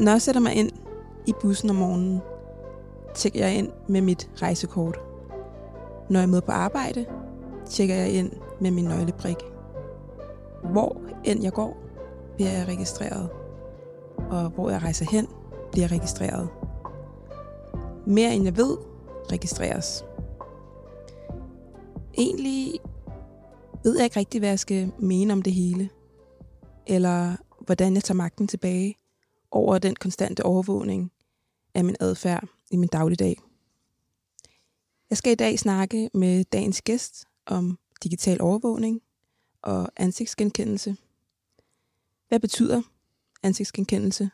Når jeg sætter mig ind i bussen om morgenen, tjekker jeg ind med mit rejsekort. Når jeg er på arbejde, tjekker jeg ind med min nøglebrik. Hvor end jeg går, bliver jeg registreret. Og hvor jeg rejser hen, bliver jeg registreret. Mere end jeg ved, registreres. Egentlig ved jeg ikke rigtig, hvad jeg skal mene om det hele. Eller hvordan jeg tager magten tilbage over den konstante overvågning af min adfærd i min dagligdag. Jeg skal i dag snakke med dagens gæst om digital overvågning og ansigtsgenkendelse. Hvad betyder ansigtsgenkendelse?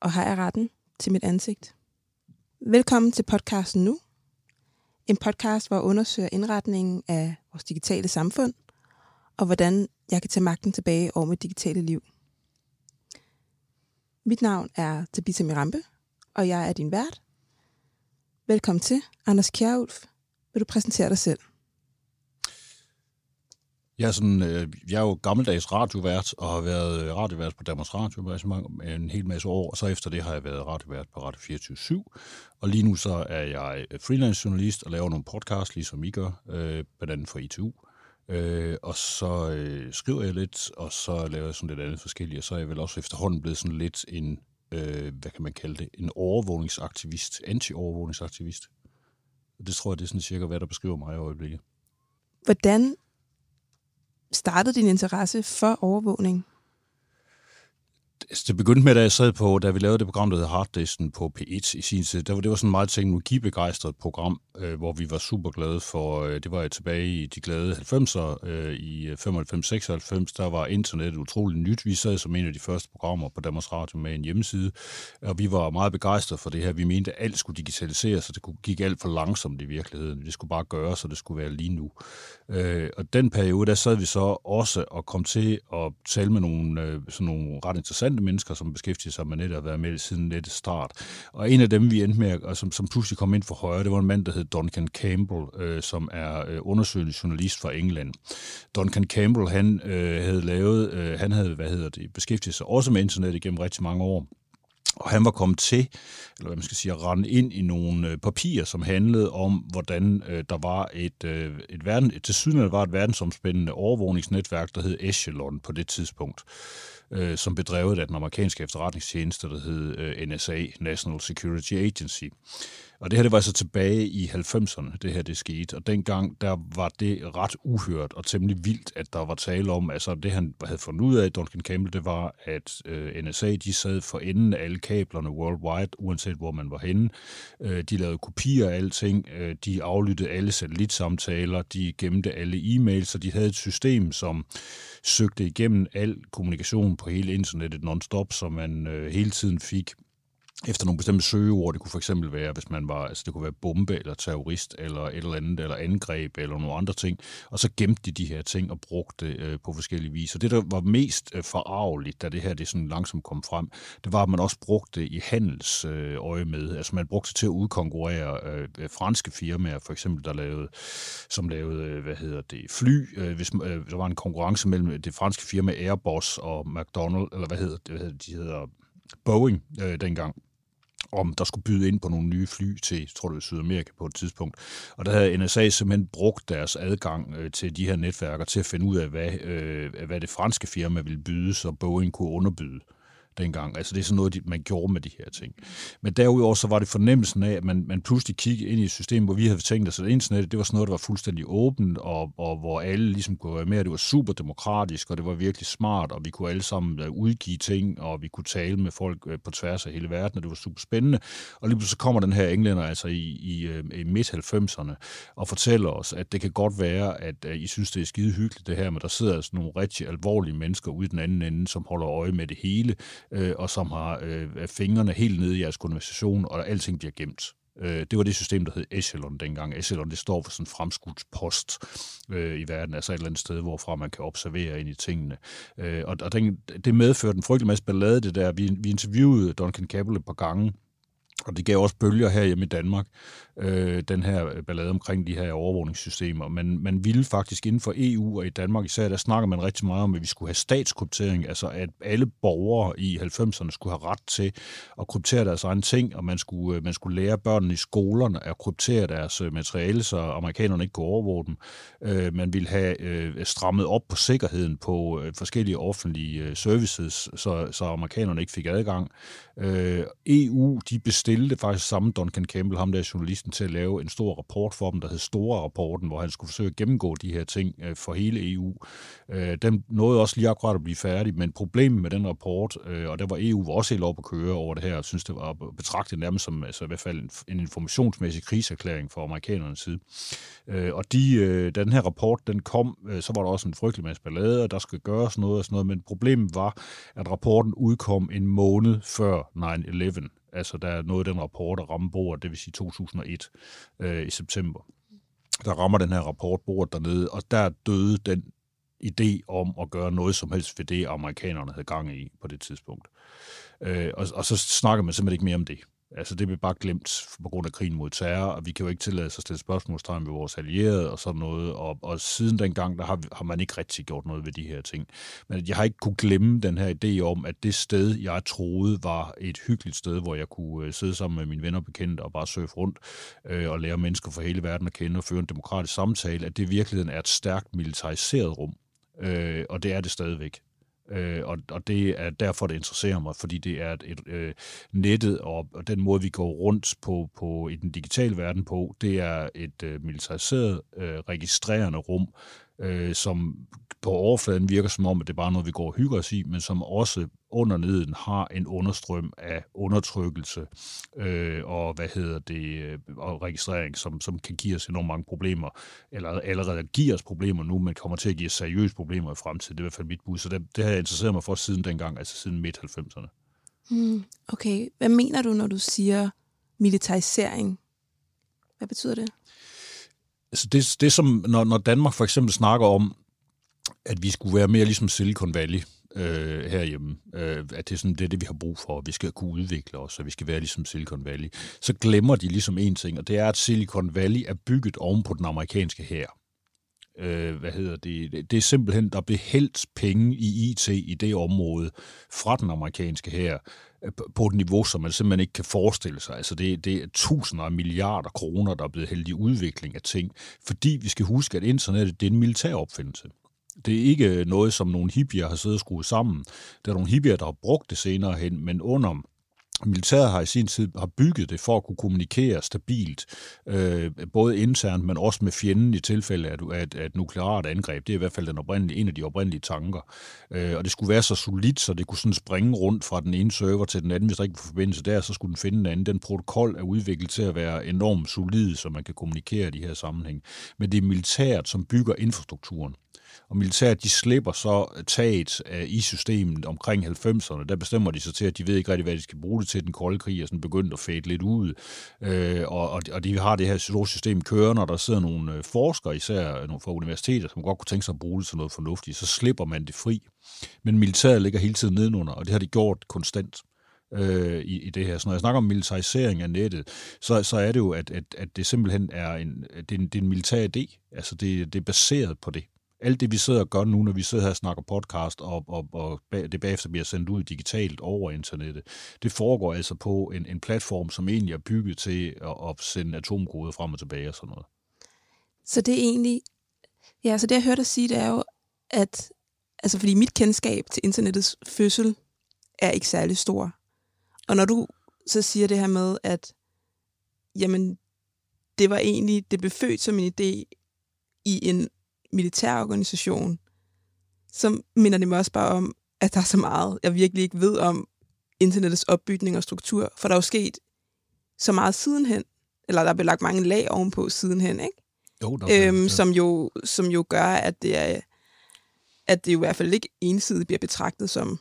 Og har jeg retten til mit ansigt? Velkommen til podcasten nu. En podcast, hvor jeg undersøger indretningen af vores digitale samfund, og hvordan jeg kan tage magten tilbage over mit digitale liv. Mit navn er Tabitha Mirambe, og jeg er din vært. Velkommen til, Anders Kjærulf. Vil du præsentere dig selv? Jeg er, sådan, øh, jeg er jo gammeldags radiovært og har været øh, radiovært på Danmarks Radio en hel masse år, og så efter det har jeg været radiovært på Radio 24 Og lige nu så er jeg øh, freelance journalist og laver nogle podcasts, ligesom I gør, øh, blandt andet for ITU. Øh, og så øh, skriver jeg lidt, og så laver jeg sådan lidt andet forskelligt, og så er jeg vel også efterhånden blevet sådan lidt en, øh, hvad kan man kalde det, en overvågningsaktivist, anti-overvågningsaktivist. Det tror jeg, det er sådan cirka, hvad der beskriver mig i øjeblikket. Hvordan startede din interesse for overvågning? Altså, det begyndte med, da jeg sad på, da vi lavede det program, der hedder Harddisken på P1 i sin tid. Der var, det var sådan et meget teknologibegejstret program, øh, hvor vi var super glade for, øh, det var jeg tilbage i de glade 90'er, øh, i øh, 95-96, der var internettet utroligt nyt. Vi sad som en af de første programmer på Danmarks Radio med en hjemmeside, og vi var meget begejstrede for det her. Vi mente, at alt skulle digitaliseres, så det gik alt for langsomt i virkeligheden. Det skulle bare gøres, så det skulle være lige nu. Øh, og den periode, der sad vi så også og kom til at tale med nogle, øh, sådan nogle ret interessante mennesker, som beskæftiger sig med nettet og har været med siden nettets start. Og en af dem, vi endte med, og som, som pludselig kom ind for højre, det var en mand, der hed Duncan Campbell, øh, som er øh, undersøgende journalist fra England. Duncan Campbell, han øh, havde lavet, øh, han havde, hvad hedder det, beskæftiget sig også med internet igennem rigtig mange år. Og han var kommet til, eller hvad man skal sige, at rende ind i nogle øh, papirer, som handlede om, hvordan øh, der var et, øh, et verden, til syden var et verdensomspændende overvågningsnetværk, der hed Echelon på det tidspunkt, øh, som bedrevet af den amerikanske efterretningstjeneste, der hed øh, NSA, National Security Agency. Og det her, det var så tilbage i 90'erne, det her det skete. Og dengang, der var det ret uhørt og temmelig vildt, at der var tale om, altså det han havde fundet ud af, Duncan Campbell, det var, at øh, NSA, de sad for enden af alle kablerne worldwide, uanset hvor man var henne. Øh, de lavede kopier af alting, øh, de aflyttede alle satellitsamtaler, de gemte alle e-mails, så de havde et system, som søgte igennem al kommunikation på hele internettet non-stop, så man øh, hele tiden fik efter nogle bestemte søgeord. Det kunne for eksempel være, hvis man var, altså det kunne være bombe eller terrorist eller et eller andet, eller angreb eller nogle andre ting. Og så gemte de de her ting og brugte det øh, på forskellige vis. Og det, der var mest øh, forarveligt, da det her det sådan langsomt kom frem, det var, at man også brugte det i handelsøje øh, med. Altså man brugte det til at udkonkurrere øh, øh, franske firmaer, for eksempel, der lavede, som lavede, øh, hvad hedder det, fly. Øh, hvis øh, der var en konkurrence mellem det franske firma Airbus og McDonald's, eller hvad hedder det, de hedder Boeing øh, dengang om der skulle byde ind på nogle nye fly til, tror du, Sydamerika på et tidspunkt. Og der havde NSA simpelthen brugt deres adgang øh, til de her netværker til at finde ud af, hvad, øh, hvad det franske firma ville byde, så Boeing kunne underbyde dengang. Altså det er sådan noget, man gjorde med de her ting. Men derudover så var det fornemmelsen af, at man, man pludselig kiggede ind i et system, hvor vi havde tænkt os, at internettet det var sådan noget, der var fuldstændig åbent, og, og hvor alle ligesom kunne være med, det var super demokratisk, og det var virkelig smart, og vi kunne alle sammen øh, udgive ting, og vi kunne tale med folk øh, på tværs af hele verden, og det var super spændende. Og lige så kommer den her englænder altså i, i, øh, i midt-90'erne og fortæller os, at det kan godt være, at I synes, det er skide hyggeligt det her, men der sidder altså nogle rigtig alvorlige mennesker ude i den anden ende, som holder øje med det hele, øh, og som har øh, fingrene helt nede i jeres konversation, og alting bliver gemt. Øh, det var det system, der hed Echelon dengang. Echelon, det står for sådan en fremskudt post øh, i verden, altså et eller andet sted, hvorfra man kan observere ind i tingene. Øh, og og den, det medførte en frygtelig masse ballade, det der. Vi, vi interviewede Duncan Campbell et par gange, Og det gav også bølger her hjemme i Danmark, øh, den her ballade omkring de her overvågningssystemer. Men man ville faktisk inden for EU og i Danmark især, der snakker man rigtig meget om, at vi skulle have statskryptering, altså at alle borgere i 90'erne skulle have ret til at kryptere deres egne ting, og man skulle, øh, man skulle lære børnene i skolerne at kryptere deres øh, materiale, så amerikanerne ikke kunne overvåge dem. Øh, man ville have øh, strammet op på sikkerheden på øh, forskellige offentlige øh, services, så, så amerikanerne ikke fik adgang. Øh, EU, de bestilte faktisk samme Duncan Campbell, ham der journalist, journalisten, til at lave en stor rapport for dem, der hed Store-rapporten, hvor han skulle forsøge at gennemgå de her ting øh, for hele EU. Øh, den nåede også lige akkurat at blive færdig, men problemet med den rapport, øh, og der var EU også helt op at køre over det her, og synes det var betragtet nærmest som altså i hvert fald en, en informationsmæssig kriserklæring fra amerikanernes side. Øh, og de, øh, da den her rapport den kom, øh, så var der også en frygtelig masse ballade, og der skulle gøres noget og sådan noget, men problemet var, at rapporten udkom en måned før 9-11. Altså, der er noget den rapport at ramme bordet, det vil sige 2001 øh, i september. Der rammer den her rapport bordet dernede, og der døde den idé om at gøre noget som helst ved det, amerikanerne havde gang i på det tidspunkt. Øh, og, og så snakker man simpelthen ikke mere om det. Altså det bliver bare glemt på grund af krigen mod terror, og vi kan jo ikke tillade os at stille spørgsmålstegn ved vores allierede og sådan noget. Og, og siden dengang, der har, har man ikke rigtig gjort noget ved de her ting. Men jeg har ikke kunne glemme den her idé om, at det sted, jeg troede var et hyggeligt sted, hvor jeg kunne øh, sidde sammen med mine venner og bekendte og bare surfe rundt øh, og lære mennesker fra hele verden at kende og føre en demokratisk samtale, at det i virkeligheden er et stærkt militariseret rum. Øh, og det er det stadigvæk. Øh, og, og det er derfor, det interesserer mig, fordi det er et, et øh, nettet og, og den måde, vi går rundt på, på i den digitale verden på, det er et øh, militariseret, øh, registrerende rum, øh, som på overfladen virker som om, at det er bare noget, vi går og hygger os i, men som også under neden har en understrøm af undertrykkelse øh, og hvad hedder det øh, og registrering, som, som kan give os enormt mange problemer, eller allerede giver os problemer nu, men kommer til at give os seriøse problemer i fremtiden. Det er i hvert fald mit bud, så det, det har jeg interesseret mig for siden dengang, altså siden midt-90'erne. Hmm, okay, hvad mener du, når du siger militarisering? Hvad betyder det? Altså det, det som, når, når Danmark for eksempel snakker om, at vi skulle være mere ligesom Silicon Valley øh, herhjemme, øh, at det er, sådan, det er det, vi har brug for, og vi skal kunne udvikle os, og vi skal være ligesom Silicon Valley, så glemmer de ligesom en ting, og det er, at Silicon Valley er bygget oven på den amerikanske her. Øh, hvad hedder det? Det er simpelthen, der blev hældt penge i IT i det område fra den amerikanske her øh, på et niveau, som man simpelthen ikke kan forestille sig. Altså det, det er tusinder af milliarder kroner, der er blevet hældt i udvikling af ting, fordi vi skal huske, at internettet det er en militær opfindelse. Det er ikke noget, som nogle hippier har siddet og skruet sammen. Det er nogle hippier, der har brugt det senere hen, men under militæret har i sin tid har bygget det for at kunne kommunikere stabilt, øh, både internt, men også med fjenden i tilfælde af, at, at nukleart angreb. Det er i hvert fald den oprindelige, en af de oprindelige tanker. Øh, og det skulle være så solidt, så det kunne sådan springe rundt fra den ene server til den anden. Hvis der ikke var forbindelse der, så skulle den finde den anden. Den protokol er udviklet til at være enormt solid, så man kan kommunikere i de her sammenhæng. Men det er militæret, som bygger infrastrukturen og militæret de slipper så øh, taget øh, i systemet omkring 90'erne. Der bestemmer de sig til, at de ved ikke rigtig, hvad de skal bruge det til. Den kolde krig er sådan begyndt at fade lidt ud. Øh, og, og de har det her store system kørende, og der sidder nogle øh, forskere, især nogle fra universiteter, som godt kunne tænke sig at bruge det til noget fornuftigt. Så slipper man det fri. Men militæret ligger hele tiden nedenunder, og det har de gjort konstant øh, i, i det her. Så når jeg snakker om militarisering af nettet, så, så er det jo, at, at, at det simpelthen er en, det er en, det er en militær idé. Altså det, det er baseret på det alt det, vi sidder og gør nu, når vi sidder her og snakker podcast, og, og, og det bagefter bliver sendt ud digitalt over internettet, det foregår altså på en, en platform, som egentlig er bygget til at, at sende atomkoder frem og tilbage og sådan noget. Så det er egentlig, ja, så det jeg hørte dig sige, det er jo, at, altså fordi mit kendskab til internettets fødsel er ikke særlig stor. Og når du så siger det her med, at jamen, det var egentlig, det blev født som en idé i en militærorganisation, så minder det mig også bare om, at der er så meget, jeg virkelig ikke ved om internettets opbygning og struktur, for der er jo sket så meget sidenhen, eller der er blevet lagt mange lag ovenpå sidenhen, ikke? Jo, der øhm, ja. som, jo, som jo gør, at det er at det jo i hvert fald ikke ensidigt bliver betragtet som,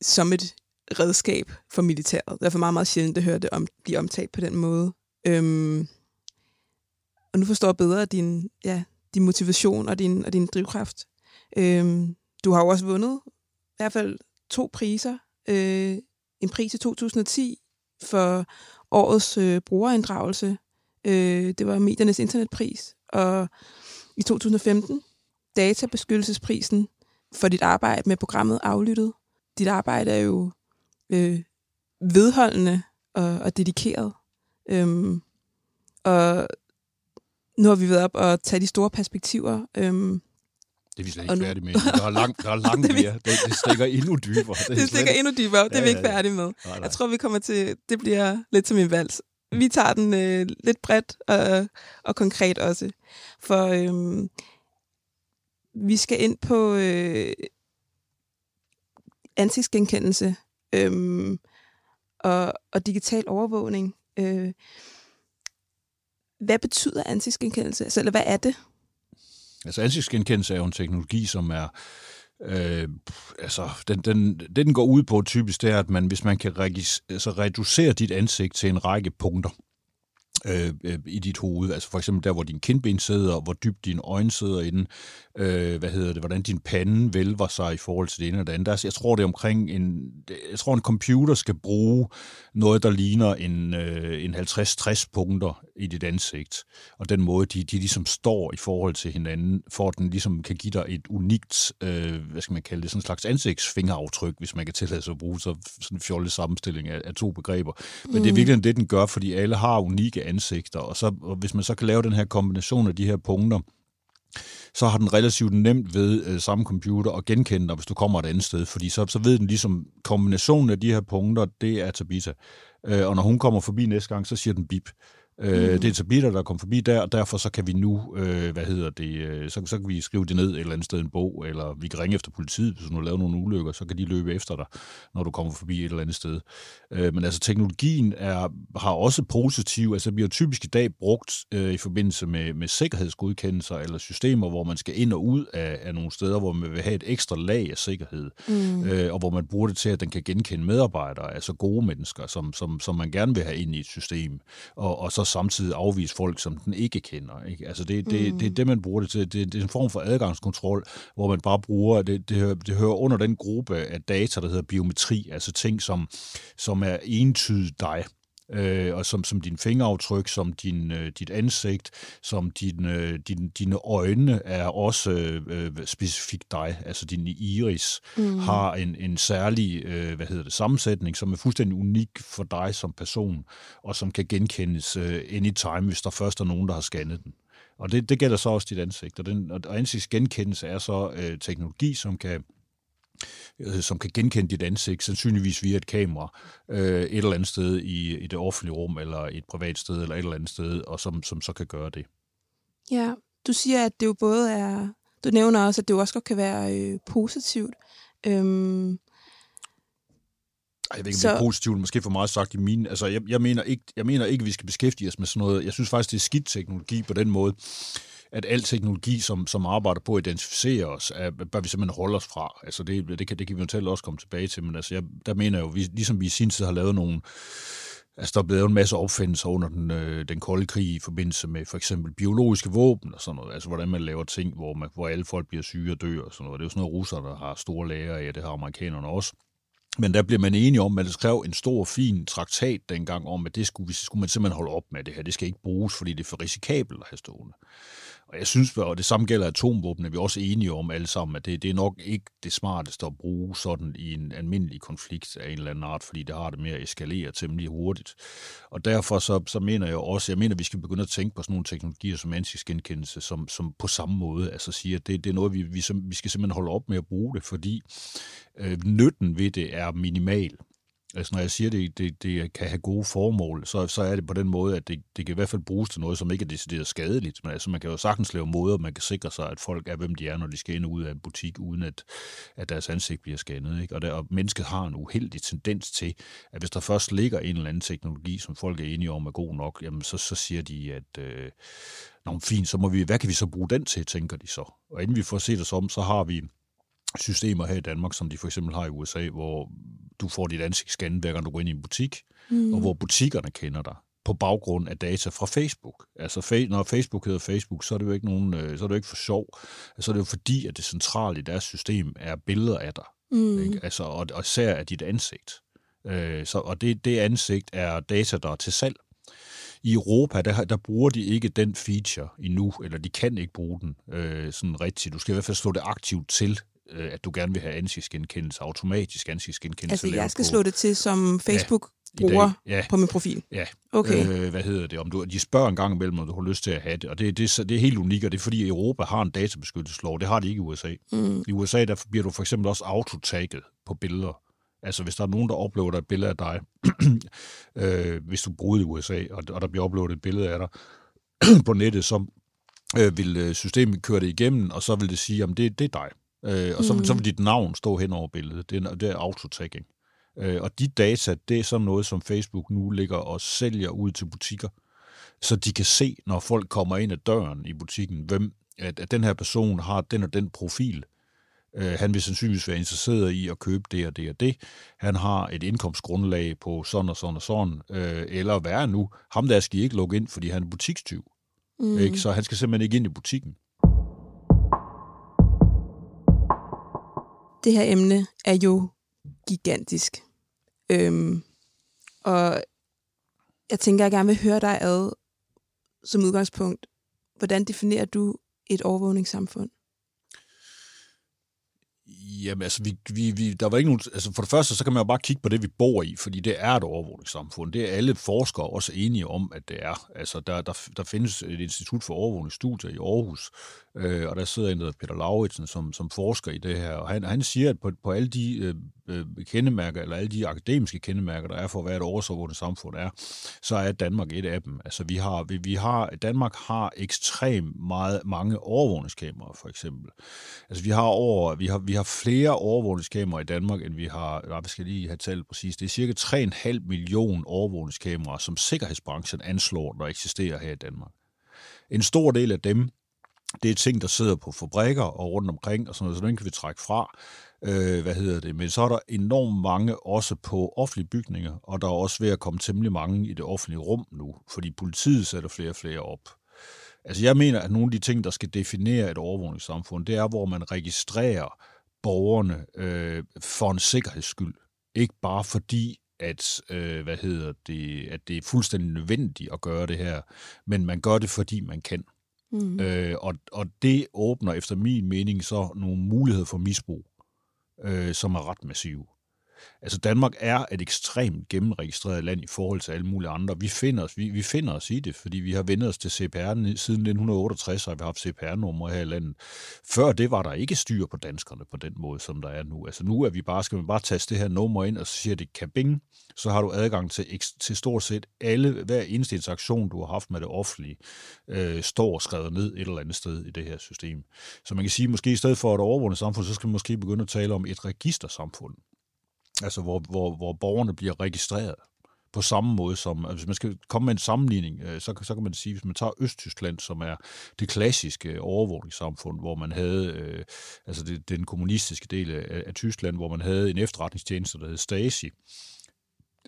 som et redskab for militæret. Det er for meget, meget sjældent at høre det om, blive omtalt på den måde. Øhm, og nu forstår jeg bedre din, ja, din motivation og din, og din drivkraft. Øhm, du har jo også vundet i hvert fald to priser. Øh, en pris i 2010 for årets øh, brugerinddragelse. Øh, det var mediernes internetpris. Og i 2015 databeskyttelsesprisen for dit arbejde med programmet Aflyttet. Dit arbejde er jo øh, vedholdende og, og dedikeret. Øhm, og nu har vi været op og tage de store perspektiver. Øhm, det er vi slet ikke nu... færdige med. Der er langt, der er langt mere. Det, det stikker endnu dybere. Det, det stikker endnu dybere. Det er vi ikke færdige med. Nej, nej. Jeg tror, vi kommer til... Det bliver lidt som en vals. Vi tager den øh, lidt bredt og, og konkret også. For øhm, vi skal ind på øh, ansigtsgenkendelse øhm, og, og digital overvågning. Øh, hvad betyder ansigtsgenkendelse? Altså, eller hvad er det? Altså ansigtsgenkendelse er jo en teknologi, som er Øh, altså, den, den, det den går ud på typisk, det er, at man, hvis man kan regis, altså, reducere dit ansigt til en række punkter, øh, øh, i dit hoved. Altså for eksempel der, hvor din kindben sidder, og hvor dybt dine øjne sidder inde. Øh, hvad hedder det? Hvordan din pande vælver sig i forhold til det ene eller det andet. Der, jeg tror, det er omkring en... Jeg tror, en computer skal bruge noget, der ligner en, øh, en 50-60 punkter i dit ansigt. Og den måde, de, de ligesom står i forhold til hinanden, for at den ligesom kan give dig et unikt, øh, hvad skal man kalde det, sådan en slags ansigtsfingeraftryk, hvis man kan tillade sig at bruge så, sådan en fjollet sammenstilling af, af to begreber. Men mm. det er virkelig det, den gør, fordi alle har unikke ansigter, og, så, og hvis man så kan lave den her kombination af de her punkter, så har den relativt nemt ved øh, samme computer at genkende dig, hvis du kommer et andet sted, fordi så, så ved den ligesom, kombinationen af de her punkter, det er Tabitha. Øh, og når hun kommer forbi næste gang, så siger den bip. Øh, mm. Det er Tabita, der kom forbi der, og derfor så kan vi nu, øh, hvad hedder det, øh, så, så kan vi skrive det ned et eller andet sted i en bog, eller vi kan ringe efter politiet, hvis du har lavet nogle ulykker, så kan de løbe efter dig, når du kommer forbi et eller andet sted. Øh, men altså teknologien er, har også positiv, altså bliver typisk i dag brugt øh, i forbindelse med, med sikkerhedsgodkendelser eller systemer, hvor man skal ind og ud af, af nogle steder, hvor man vil have et ekstra lag af sikkerhed, mm. øh, og hvor man bruger det til, at den kan genkende medarbejdere, altså gode mennesker, som, som, som man gerne vil have ind i et system, og, og så samtidig afvise folk, som den ikke kender. Ikke? Altså det, det, mm. det er det, man bruger det til. Det, det er en form for adgangskontrol, hvor man bare bruger, det, det, det hører under den gruppe af data, der hedder biometri, altså ting, som, som er entydigt dig øh, og som, som din fingeraftryk, som din, øh, dit ansigt, som din, øh, din, dine øjne er også øh, specifikt dig, altså din iris mm. har en, en særlig øh, hvad hedder det, sammensætning, som er fuldstændig unik for dig som person, og som kan genkendes øh, anytime, hvis der først er nogen, der har scannet den. Og det, det gælder så også dit ansigt, og, den, og ansigtsgenkendelse er så øh, teknologi, som kan øh, som kan genkende dit ansigt, sandsynligvis via et kamera, øh, et eller andet sted i, i det offentlige rum, eller et privat sted, eller et eller andet sted, og som, som så kan gøre det. Ja, du siger, at det jo både er, du nævner også, at det jo også godt kan være øh, positivt. Øhm, jeg ved ikke, om så... det er positivt, måske for meget sagt i min... Altså, jeg, jeg, mener ikke, jeg mener ikke, at vi skal beskæftige os med sådan noget. Jeg synes faktisk, det er skidt teknologi på den måde at al teknologi, som, som arbejder på at identificere os, er, bør vi simpelthen holde os fra. Altså det, det, kan, det kan vi jo tale også komme tilbage til, men altså jeg, der mener jeg jo, vi, ligesom vi i sin tid har lavet nogle, Altså, der er blevet en masse opfindelser under den, øh, den kolde krig i forbindelse med for eksempel biologiske våben og sådan noget. Altså, hvordan man laver ting, hvor, man, hvor alle folk bliver syge og dør og sådan noget. Det er jo sådan noget, russerne der har store lager af, det har amerikanerne også. Men der bliver man enige om, at det skrev en stor, fin traktat dengang om, at det skulle, skulle man simpelthen holde op med det her. Det skal ikke bruges, fordi det er for risikabelt at have stående. Og jeg synes, og det samme gælder atomvåben, er vi også enige om alle sammen, at det, det er nok ikke det smarteste at bruge sådan i en almindelig konflikt af en eller anden art, fordi det har det med at eskalere temmelig hurtigt. Og derfor så, så mener jeg også, jeg mener, at vi skal begynde at tænke på sådan nogle teknologier som ansigtsgenkendelse, som, som på samme måde, altså siger, at det, det er noget, vi, vi, vi skal simpelthen holde op med at bruge det, fordi øh, nytten ved det er minimal. Altså når jeg siger, at det, det, det kan have gode formål, så, så er det på den måde, at det, det kan i hvert fald bruges til noget, som ikke er decideret skadeligt. Men altså man kan jo sagtens lave måder, man kan sikre sig, at folk er, hvem de er, når de skal ind og ud af en butik, uden at, at deres ansigt bliver scannet. Ikke? Og, der, og mennesket har en uheldig tendens til, at hvis der først ligger en eller anden teknologi, som folk er enige om er god nok, jamen så, så siger de, at øh, Nå, fint, så må vi, hvad kan vi så bruge den til, tænker de så. Og inden vi får set os om, så har vi systemer her i Danmark, som de for eksempel har i USA, hvor du får dit ansigt scannet, hver gang du går ind i en butik, mm. og hvor butikkerne kender dig på baggrund af data fra Facebook. Altså, når Facebook hedder Facebook, så er det jo ikke, nogen, øh, så er det jo ikke for sjov. Så er det jo fordi, at det centrale i deres system er billeder af dig. Mm. Ikke? Altså, og, og især af dit ansigt. Øh, så, og det, det ansigt er data, der er til salg. I Europa, der, der bruger de ikke den feature endnu, eller de kan ikke bruge den øh, sådan rigtigt. Du skal i hvert fald slå det aktivt til, øh, at du gerne vil have ansigtsgenkendelse, automatisk ansigtsgenkendelse. Altså, jeg skal på. slå det til som Facebook ja, bruger ja. på min profil? Ja. Okay. Øh, hvad hedder det? Om du, de spørger en gang imellem, om du har lyst til at have det. Og det, det, det er helt unikt, og det er fordi Europa har en databeskyttelseslov. Det har de ikke i USA. Mm. I USA der bliver du for eksempel også autotagget på billeder. Altså hvis der er nogen, der uploader et billede af dig, øh, hvis du bor i USA, og, og der bliver uploadet et billede af dig på nettet, så øh, vil øh, systemet køre det igennem, og så vil det sige, at det, det er dig. Øh, og så, mm. så vil dit navn stå hen over billedet. Det er, det er autotagging. Øh, og de data, det er sådan noget, som Facebook nu ligger og sælger ud til butikker, så de kan se, når folk kommer ind ad døren i butikken, hvem at, at den her person har den og den profil. Øh, han vil sandsynligvis være interesseret i at købe det og det og det. Han har et indkomstgrundlag på sådan og sådan og sådan. Øh, eller hvad er nu? Ham der skal I ikke logge ind, fordi han er butikstyv. Mm. Ikke? Så han skal simpelthen ikke ind i butikken. Det her emne er jo gigantisk. Øhm, og jeg tænker, jeg gerne vil høre dig ad som udgangspunkt. Hvordan definerer du et overvågningssamfund? Jamen, altså, vi, vi, vi, der var ikke nogen, altså, for det første, så kan man jo bare kigge på det, vi bor i, fordi det er et overvågningssamfund. Det er alle forskere også enige om, at det er. Altså, der, der, der findes et institut for overvågningsstudier i Aarhus, øh, og der sidder en, der hedder Peter Lauritsen, som, som forsker i det her, og han, han siger, at på, på alle de øh, øh, kendemærker, eller alle de akademiske kendemærker, der er for, hvad et overvågende samfund er, så er Danmark et af dem. Altså, vi har, vi, vi har, Danmark har ekstremt meget, mange overvågningskameraer, for eksempel. Altså, vi har over, vi har, vi har flere overvågningskameraer i Danmark, end vi har, nej, vi skal lige have talt præcis, det er cirka 3,5 millioner overvågningskameraer, som sikkerhedsbranchen anslår, der eksisterer her i Danmark. En stor del af dem det er ting, der sidder på fabrikker og rundt omkring, og sådan noget, så den kan vi trække fra. Øh, hvad hedder det? Men så er der enormt mange også på offentlige bygninger, og der er også ved at komme temmelig mange i det offentlige rum nu, fordi politiet sætter flere og flere op. Altså jeg mener, at nogle af de ting, der skal definere et overvågningssamfund, det er, hvor man registrerer borgerne øh, for en sikkerheds skyld. Ikke bare fordi, at, øh, hvad hedder det, at det er fuldstændig nødvendigt at gøre det her, men man gør det, fordi man kan. Mm. Øh, og, og det åbner efter min mening så nogle muligheder for misbrug, øh, som er ret massive. Altså Danmark er et ekstremt gennemregistreret land i forhold til alle mulige andre. Vi finder os, vi, vi finder os i det, fordi vi har vendt os til CPR siden 1968, har vi haft CPR-numre her i landet. Før det var der ikke styr på danskerne på den måde, som der er nu. Altså nu er vi bare, skal man bare taste det her nummer ind, og så siger det kabing, så har du adgang til, til stort set alle, hver eneste interaktion, du har haft med det offentlige, øh, står skrevet ned et eller andet sted i det her system. Så man kan sige, måske i stedet for et overvågende samfund, så skal man måske begynde at tale om et registersamfund altså hvor, hvor, hvor borgerne bliver registreret på samme måde som, altså hvis man skal komme med en sammenligning, øh, så, så kan man sige, hvis man tager Østtyskland, som er det klassiske overvågningssamfund, hvor man havde, øh, altså det, den kommunistiske del af, af Tyskland, hvor man havde en efterretningstjeneste, der hed Stasi,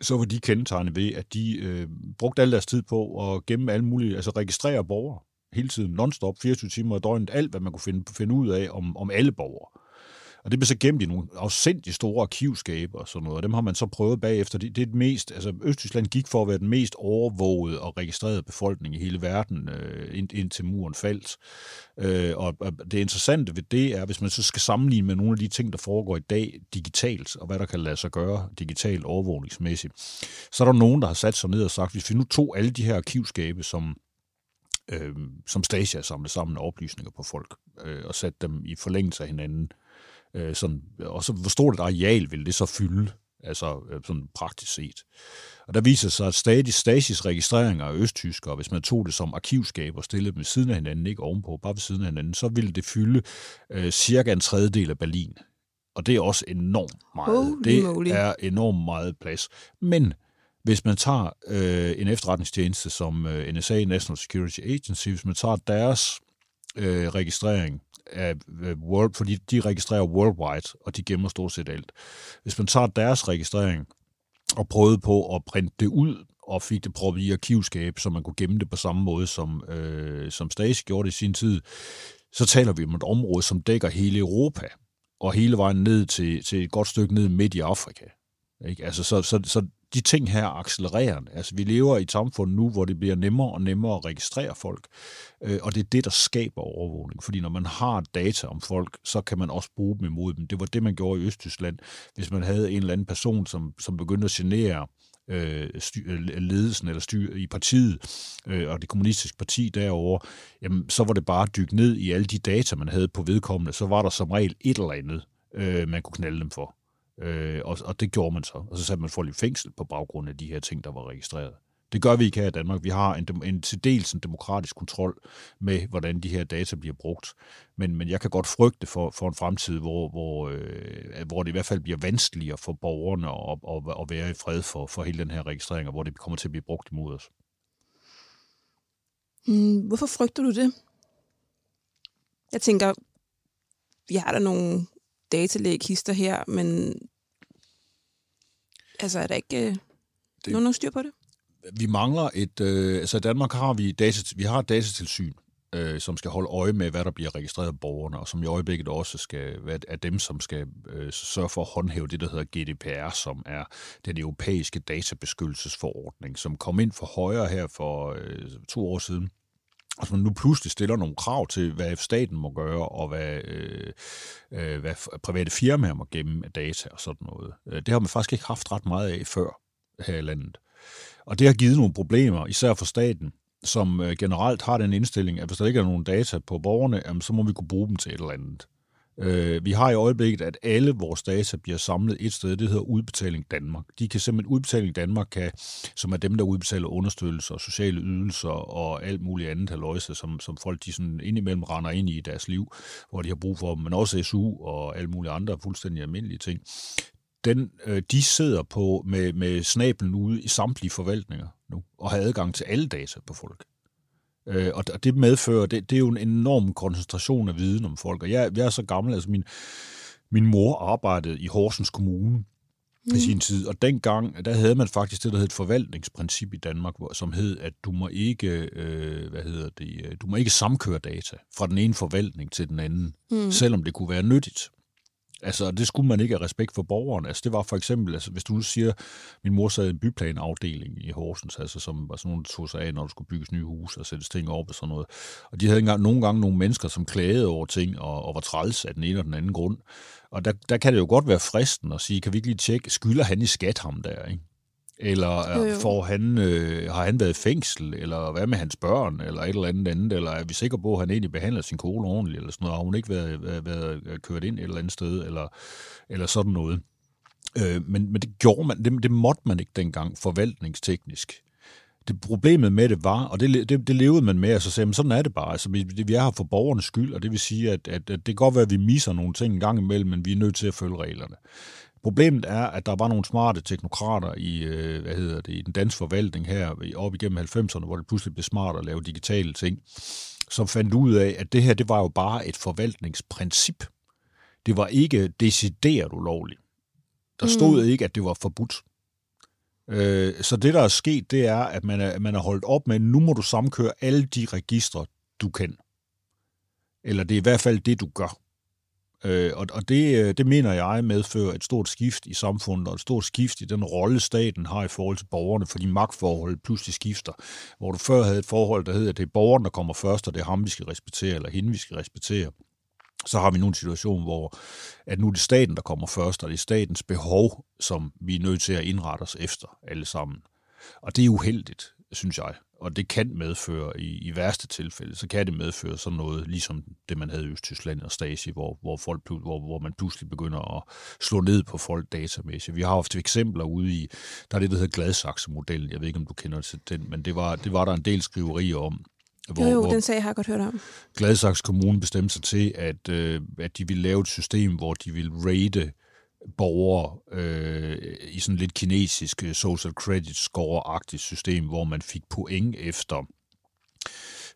så var de kendetegnet ved, at de øh, brugte al deres tid på at gemme alle mulige, altså registrere borgere hele tiden, nonstop, 24 timer i døgnet, alt hvad man kunne finde, finde ud af om, om alle borgere. Og det blev så gemt i nogle afsindig store arkivskaber og sådan noget, og dem har man så prøvet bagefter. Det, det er det mest, altså Østtyskland gik for at være den mest overvågede og registrerede befolkning i hele verden, øh, ind, indtil muren faldt. Øh, og, og det interessante ved det er, hvis man så skal sammenligne med nogle af de ting, der foregår i dag digitalt, og hvad der kan lade sig gøre digitalt overvågningsmæssigt, så er der nogen, der har sat sig ned og sagt, hvis vi nu tog alle de her arkivskabe, som øh, som Stasi samlede sammen oplysninger på folk, øh, og satte dem i forlængelse af hinanden, Øh, sådan, og så hvor stort et areal vil det så fylde, altså øh, sådan praktisk set. Og der viser sig, at stadig Stasis registreringer af østtyskere, hvis man tog det som arkivskab og stillede dem ved siden af hinanden, ikke ovenpå, bare ved siden af hinanden, så ville det fylde øh, cirka en tredjedel af Berlin. Og det er også enormt meget. Holy det moly. er enormt meget plads. Men hvis man tager øh, en efterretningstjeneste som øh, NSA, National Security Agency, hvis man tager deres øh, registrering af world, fordi de registrerer worldwide, og de gemmer stort set alt. Hvis man tager deres registrering og prøvede på at printe det ud, og fik det proppet i arkivskab, så man kunne gemme det på samme måde, som, øh, som Stasi gjorde det i sin tid, så taler vi om et område, som dækker hele Europa, og hele vejen ned til, til et godt stykke ned midt i Afrika. Ikke? Altså, så, så, så de ting her accelererer. Altså, vi lever i et samfund nu, hvor det bliver nemmere og nemmere at registrere folk, øh, og det er det, der skaber overvågning. Fordi når man har data om folk, så kan man også bruge dem imod dem. Det var det, man gjorde i Østtyskland. Hvis man havde en eller anden person, som, som begyndte at genere øh, øh ledelsen eller styr i partiet øh, og det kommunistiske parti derovre, jamen, så var det bare at dykke ned i alle de data, man havde på vedkommende. Så var der som regel et eller andet, øh, man kunne knalde dem for. Øh, og, og det gjorde man så. Og så satte man folk i fængsel på baggrund af de her ting, der var registreret. Det gør vi ikke her i Danmark. Vi har en, en til dels en demokratisk kontrol med, hvordan de her data bliver brugt. Men, men jeg kan godt frygte for, for en fremtid, hvor, hvor, øh, hvor det i hvert fald bliver vanskeligere for borgerne at, at, at være i fred for, for hele den her registrering, og hvor det kommer til at blive brugt imod os. Mm, hvorfor frygter du det? Jeg tænker, vi har da nogle datalæg hister her, men altså er der ikke øh, det, nogen, nogen styr på det? Vi mangler et... Øh, altså i Danmark har vi, data, vi har et datatilsyn, øh, som skal holde øje med, hvad der bliver registreret af borgerne, og som i øjeblikket også skal være af dem, som skal øh, sørge for at håndhæve det, der hedder GDPR, som er den europæiske databeskyttelsesforordning, som kom ind for højre her for øh, to år siden Altså man nu pludselig stiller nogle krav til, hvad staten må gøre, og hvad, øh, øh, hvad private firmaer må gemme af data og sådan noget. Øh, det har man faktisk ikke haft ret meget af før her i landet. Og det har givet nogle problemer, især for staten, som øh, generelt har den indstilling, at hvis der ikke er nogen data på borgerne, jamen, så må vi kunne bruge dem til et eller andet. Øh, vi har i øjeblikket, at alle vores data bliver samlet et sted, det hedder Udbetaling Danmark. De kan simpelthen, Udbetaling Danmark, kan, som er dem, der udbetaler understøttelse og sociale ydelser og alt muligt andet haløjse, som, som folk de sådan indimellem render ind i i deres liv, hvor de har brug for dem, men også SU og alle mulige andre fuldstændig almindelige ting. Den, øh, de sidder på med, med snablen ude i samtlige forvaltninger nu, og har adgang til alle data på folk. Øh, og det medfører, det, det er jo en enorm koncentration af viden om folk. Og jeg, jeg er så gammel, altså min, min mor arbejdede i Horsens Kommune mm. i sin tid, og dengang, der havde man faktisk det, der hed et forvaltningsprincip i Danmark, som hed, at du må ikke, øh, hvad hedder det, øh, du må ikke samkøre data fra den ene forvaltning til den anden, mm. selvom det kunne være nyttigt. Altså, det skulle man ikke have respekt for borgeren. Altså, det var for eksempel, altså, hvis du nu siger, min mor sad i en byplanafdeling i Horsens, altså, som var sådan nogle, der tog sig af, når der skulle bygges nye huse og sættes ting op og sådan noget. Og de havde engang, nogle gange nogle mennesker, som klagede over ting og, og var træls af den ene og den anden grund. Og der, der kan det jo godt være fristen at sige, kan vi ikke lige tjekke, skylder han i skat ham der, ikke? Eller jo, jo. Får han, øh, har han været i fængsel? Eller hvad med hans børn? Eller et eller andet andet? Eller er vi sikre på, at han egentlig behandler sin kone ordentligt? Eller sådan noget? Har hun ikke været, været, været kørt ind et eller andet sted? Eller, eller sådan noget. Øh, men, men det gjorde man, det, det måtte man ikke dengang forvaltningsteknisk. Det problemet med det var, og det, det, det levede man med, altså sagde, sådan er det bare. Altså, vi, vi er her for borgernes skyld, og det vil sige, at, at, at det kan godt være, at vi misser nogle ting en gang imellem, men vi er nødt til at følge reglerne. Problemet er, at der var nogle smarte teknokrater i, øh, hvad hedder det, i den danske forvaltning her op igennem 90'erne, hvor det pludselig blev smart at lave digitale ting, som fandt ud af, at det her, det var jo bare et forvaltningsprincip. Det var ikke decideret ulovligt. Der stod mm. ikke, at det var forbudt. Øh, så det, der er sket, det er, at man er, man er holdt op med, nu må du samkøre alle de registre, du kan. Eller det er i hvert fald det, du gør. Øh, og og det, øh, det mener jeg medfører et stort skift i samfundet, og et stort skift i den rolle, staten har i forhold til borgerne, fordi magtforholdet pludselig skifter. Hvor du før havde et forhold, der hedder, at det er borgeren, der kommer først, og det er ham, vi skal respektere, eller hende, vi skal respektere. Så har vi nu en situation, hvor at nu er det staten, der kommer først, og det er statens behov, som vi er nødt til at indrette os efter alle sammen. Og det er uheldigt, synes jeg og det kan medføre, i, i værste tilfælde, så kan det medføre sådan noget, ligesom det man havde i Østtyskland og Stasi, hvor, hvor, folk, hvor, hvor man pludselig begynder at slå ned på folk datamæssigt. Vi har haft eksempler ude i, der er det, der hedder Gladsaxe-modellen, jeg ved ikke, om du kender til den, men det var, det var der en del skriverier om, hvor, jo, jo, hvor den sag har jeg godt hørt om. Gladsaxe Kommune bestemte sig til, at, øh, at de ville lave et system, hvor de ville rate borgere øh, i sådan lidt kinesisk øh, social credit score-agtigt system, hvor man fik point efter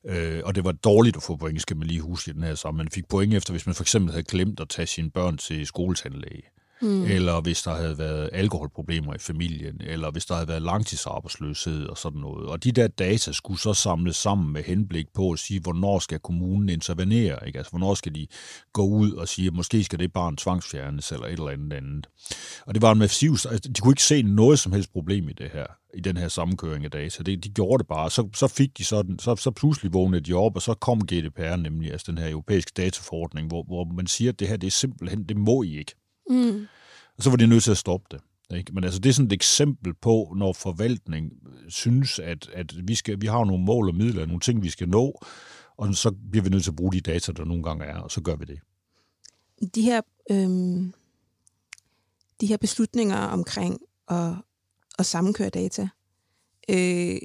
Øh, og det var dårligt at få point, skal man lige huske i den her sammen. Man fik point efter, hvis man for eksempel havde glemt at tage sine børn til skoletandlæge mm. eller hvis der havde været alkoholproblemer i familien, eller hvis der havde været langtidsarbejdsløshed og sådan noget. Og de der data skulle så samles sammen med henblik på at sige, hvornår skal kommunen intervenere, ikke? Altså, hvornår skal de gå ud og sige, at måske skal det barn tvangsfjernes, eller et eller andet andet. Og det var en massiv, altså, de kunne ikke se noget som helst problem i det her i den her sammenkøring af data. Det, de gjorde det bare. Så, så fik de sådan, så, så pludselig vågnede de op, og så kom GDPR nemlig, altså den her europæiske dataforordning, hvor, hvor man siger, at det her, det er simpelthen, det må I ikke. Mm. Og så var de nødt til at stoppe det. Ikke? Men altså, det er sådan et eksempel på, når forvaltning synes, at, at vi, skal, vi har nogle mål og midler, nogle ting, vi skal nå, og så bliver vi nødt til at bruge de data, der nogle gange er, og så gør vi det. De her, øhm, de her beslutninger omkring at at sammenkøre data. Øh,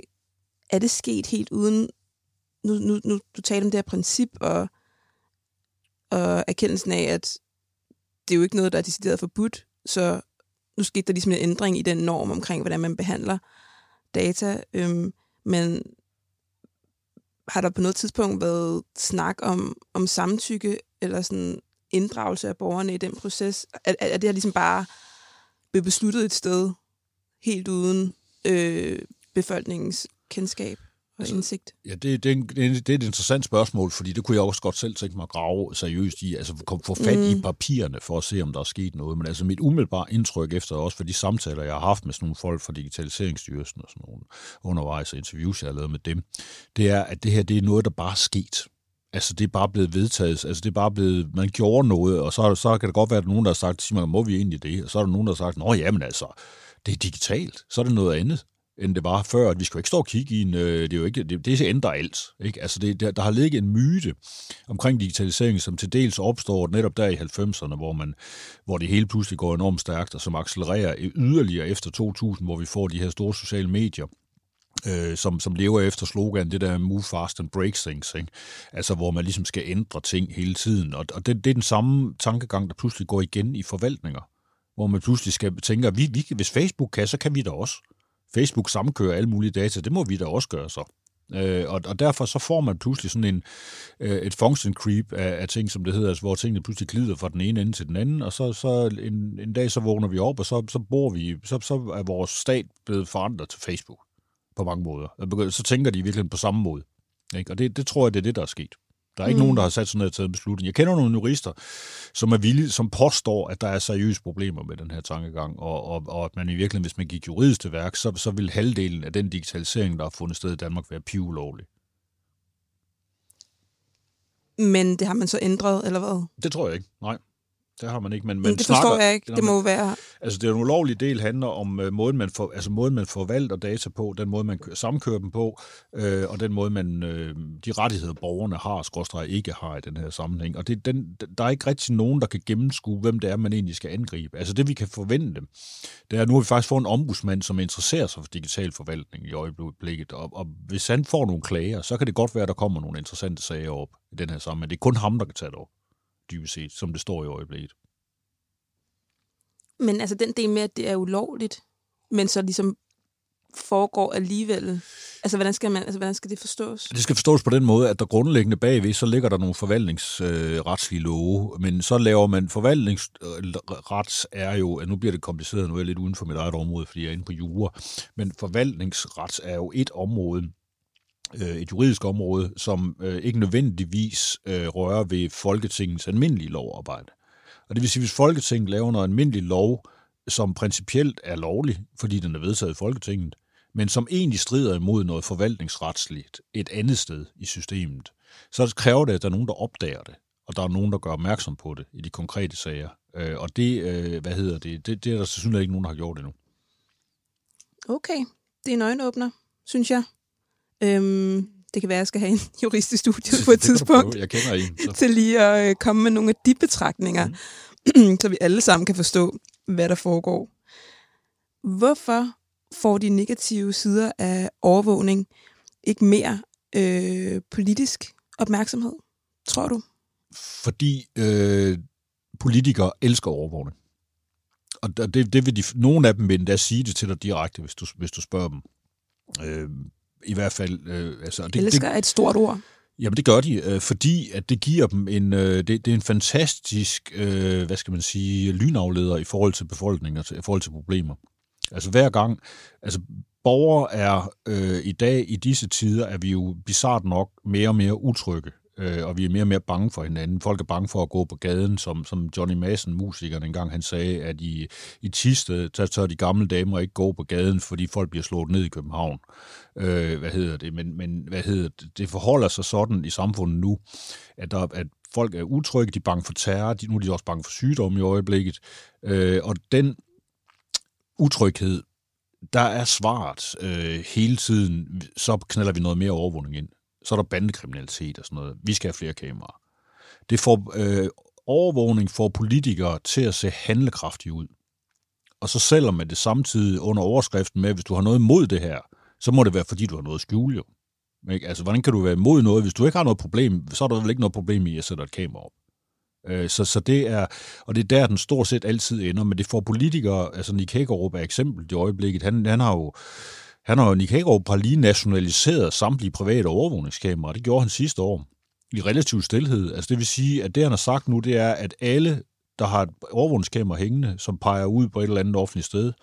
er det sket helt uden... Nu, nu, nu du taler om det her princip og, og erkendelsen af, at det er jo ikke noget, der er decideret forbudt, så nu skete der ligesom en ændring i den norm omkring, hvordan man behandler data. Øhm, men har der på noget tidspunkt været snak om, om samtykke eller sådan inddragelse af borgerne i den proces? Er, er det her ligesom bare blevet besluttet et sted, helt uden øh, befolkningens kendskab og altså, indsigt? Ja, det, det, er en, det er et interessant spørgsmål, fordi det kunne jeg også godt selv tænke mig at grave seriøst i, altså få fat mm. i papirerne for at se, om der er sket noget. Men altså mit umiddelbare indtryk efter også for de samtaler, jeg har haft med sådan nogle folk fra Digitaliseringsstyrelsen og sådan nogle undervejs og interviews, jeg har lavet med dem, det er, at det her det er noget, der bare er sket. Altså, det er bare blevet vedtaget. Altså, det er bare blevet, man gjorde noget, og så, så kan det godt være, at nogen, der har sagt, Simon, må vi egentlig det? Og så er der nogen, der har sagt, nå, jamen altså, det er digitalt, så er det noget andet end det var før, at vi skal jo ikke stå og kigge i en, øh, det er jo ikke, det, det ændrer alt. Ikke? Altså det, der, der har ligget en myte omkring digitalisering, som til dels opstår netop der i 90'erne, hvor, man, hvor det hele pludselig går enormt stærkt, og som accelererer yderligere efter 2000, hvor vi får de her store sociale medier, øh, som, som lever efter slogan, det der move fast and break things, ikke? altså hvor man ligesom skal ændre ting hele tiden. Og, og det, det er den samme tankegang, der pludselig går igen i forvaltninger hvor man pludselig skal tænke, at vi, vi, hvis Facebook kan, så kan vi da også. Facebook samkører alle mulige data, det må vi da også gøre så. Øh, og, og derfor så får man pludselig sådan en, øh, et function creep af, af ting, som det hedder, altså, hvor tingene pludselig glider fra den ene ende til den anden, og så, så en, en dag så vågner vi op, og så, så bor vi, så, så er vores stat blevet forandret til Facebook på mange måder. Øh, så tænker de virkelig på samme måde. Ikke? Og det, det tror jeg, det er det, der er sket. Der er ikke mm. nogen, der har sat sådan noget taget en beslutning. Jeg kender nogle jurister, som er villige, som påstår, at der er seriøse problemer med den her tankegang, og, og, og at man i virkeligheden, hvis man gik juridisk til værk, så, så vil halvdelen af den digitalisering, der har fundet sted i Danmark, være pivulovlig. Men det har man så ændret, eller hvad? Det tror jeg ikke, nej. Det har man ikke. Men, men det forstår snakker, jeg ikke. Det må man, være... Altså, det er en ulovlig del handler om uh, måden, man for, altså, måden, man forvalter data på, den måde, man samkører dem på, øh, og den måde, man øh, de rettigheder, borgerne har, skråstrej ikke har i den her sammenhæng. Og det, den, der er ikke rigtig nogen, der kan gennemskue, hvem det er, man egentlig skal angribe. Altså, det vi kan forvente, det er, nu har vi faktisk fået en ombudsmand, som interesserer sig for digital forvaltning i øjeblikket, og, og hvis han får nogle klager, så kan det godt være, at der kommer nogle interessante sager op i den her sammenhæng. Det er kun ham, der kan tage det op dybest set, som det står i øjeblikket. Men altså den del med, at det er ulovligt, men så ligesom foregår alligevel. Altså hvordan skal, man, altså, hvordan skal det forstås? Det skal forstås på den måde, at der grundlæggende bagved, så ligger der nogle forvaltningsretslige love, men så laver man forvaltningsrets er jo, nu bliver det kompliceret, nu er jeg lidt uden for mit eget område, fordi jeg er inde på jura, men forvaltningsrets er jo et område, øh, et juridisk område, som øh, ikke nødvendigvis øh, rører ved Folketingets almindelige lovarbejde. Og det vil sige, hvis Folketinget laver noget almindelig lov, som principielt er lovlig, fordi den er vedtaget i Folketinget, men som egentlig strider imod noget forvaltningsretsligt et andet sted i systemet, så kræver det, at der er nogen, der opdager det, og der er nogen, der gør opmærksom på det i de konkrete sager. Øh, og det, øh, hvad hedder det, det, det er der selvfølgelig ikke nogen, der har gjort endnu. Okay, det er en øjenåbner, synes jeg. Øhm, det kan være, at jeg skal have en jurist i studiet på et tidspunkt. Jeg kender en. Så. Til lige at øh, komme med nogle af de betragtninger, mm. så vi alle sammen kan forstå, hvad der foregår. Hvorfor får de negative sider af overvågning ikke mere øh, politisk opmærksomhed, tror du? Fordi øh, politikere elsker overvågning. Og det, det vil de, nogle af dem vil endda sige det til dig direkte, hvis du, hvis du spørger dem. Øh, i hvert fald... Øh, altså, det, Elsker er et stort ord. Jamen det gør de, øh, fordi at det giver dem en, øh, det, det er en fantastisk, øh, hvad skal man sige, lynafleder i forhold til befolkningen og i forhold til problemer. Altså hver gang, altså borgere er øh, i dag, i disse tider, er vi jo bizart nok mere og mere utrygge øh, og vi er mere og mere bange for hinanden. Folk er bange for at gå på gaden, som, som Johnny Madsen, musikeren, engang han sagde, at i, i Tisted, der tør de gamle damer ikke gå på gaden, fordi folk bliver slået ned i København. Øh, hvad hedder det? Men, men hvad hedder det? det forholder sig sådan i samfundet nu, at, der, at folk er utrygge, de er bange for terror, de, nu er de også bange for sygdomme i øjeblikket. Øh, og den utryghed, der er svaret øh, hele tiden, så knalder vi noget mere overvågning ind så er der bandekriminalitet og sådan noget. Vi skal have flere kameraer. Det får øh, overvågning for politikere til at se handlekraftige ud. Og så selvom man det samtidig under overskriften med, hvis du har noget imod det her, så må det være, fordi du har noget at skjule jo. Ikke? Altså, hvordan kan du være imod noget? Hvis du ikke har noget problem, så er der vel ikke noget problem i at sætte et kamera op. Øh, så, så det er, og det er der, den stort set altid ender, men det får politikere, altså Nick Hagerup er eksempel i øjeblikket, han, han har jo han og Nick Hagerup har lige nationaliseret samtlige private overvågningskameraer. Det gjorde han sidste år i relativ stillhed. Altså det vil sige, at det han har sagt nu, det er, at alle, der har et overvågningskamera hængende, som peger ud på et eller andet offentligt sted,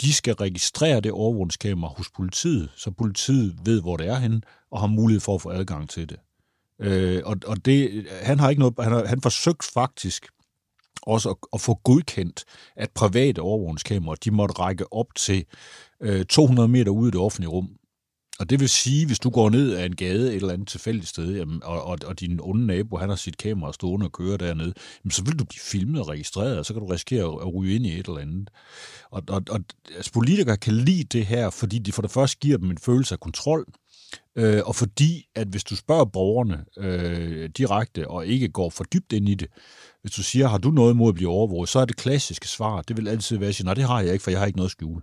de skal registrere det overvågningskamera hos politiet, så politiet ved, hvor det er henne, og har mulighed for at få adgang til det. Øh, og, og det, han har ikke noget, han har han forsøgt faktisk også at, at få godkendt, at private overvågningskameraer, de måtte række op til øh, 200 meter ude i det offentlige rum. Og det vil sige, hvis du går ned ad en gade et eller andet tilfældigt sted, jamen, og, og, og din onde nabo, han har sit kamera stående og kører dernede, jamen, så vil du blive filmet og registreret, og så kan du risikere at ryge ind i et eller andet. Og, og, og altså, politikere kan lide det her, fordi de for det første giver dem en følelse af kontrol, øh, og fordi, at hvis du spørger borgerne øh, direkte og ikke går for dybt ind i det, hvis du siger, har du noget imod at blive overvåget, så er det klassiske svar, det vil altid være at sige, nej, det har jeg ikke, for jeg har ikke noget at skjule.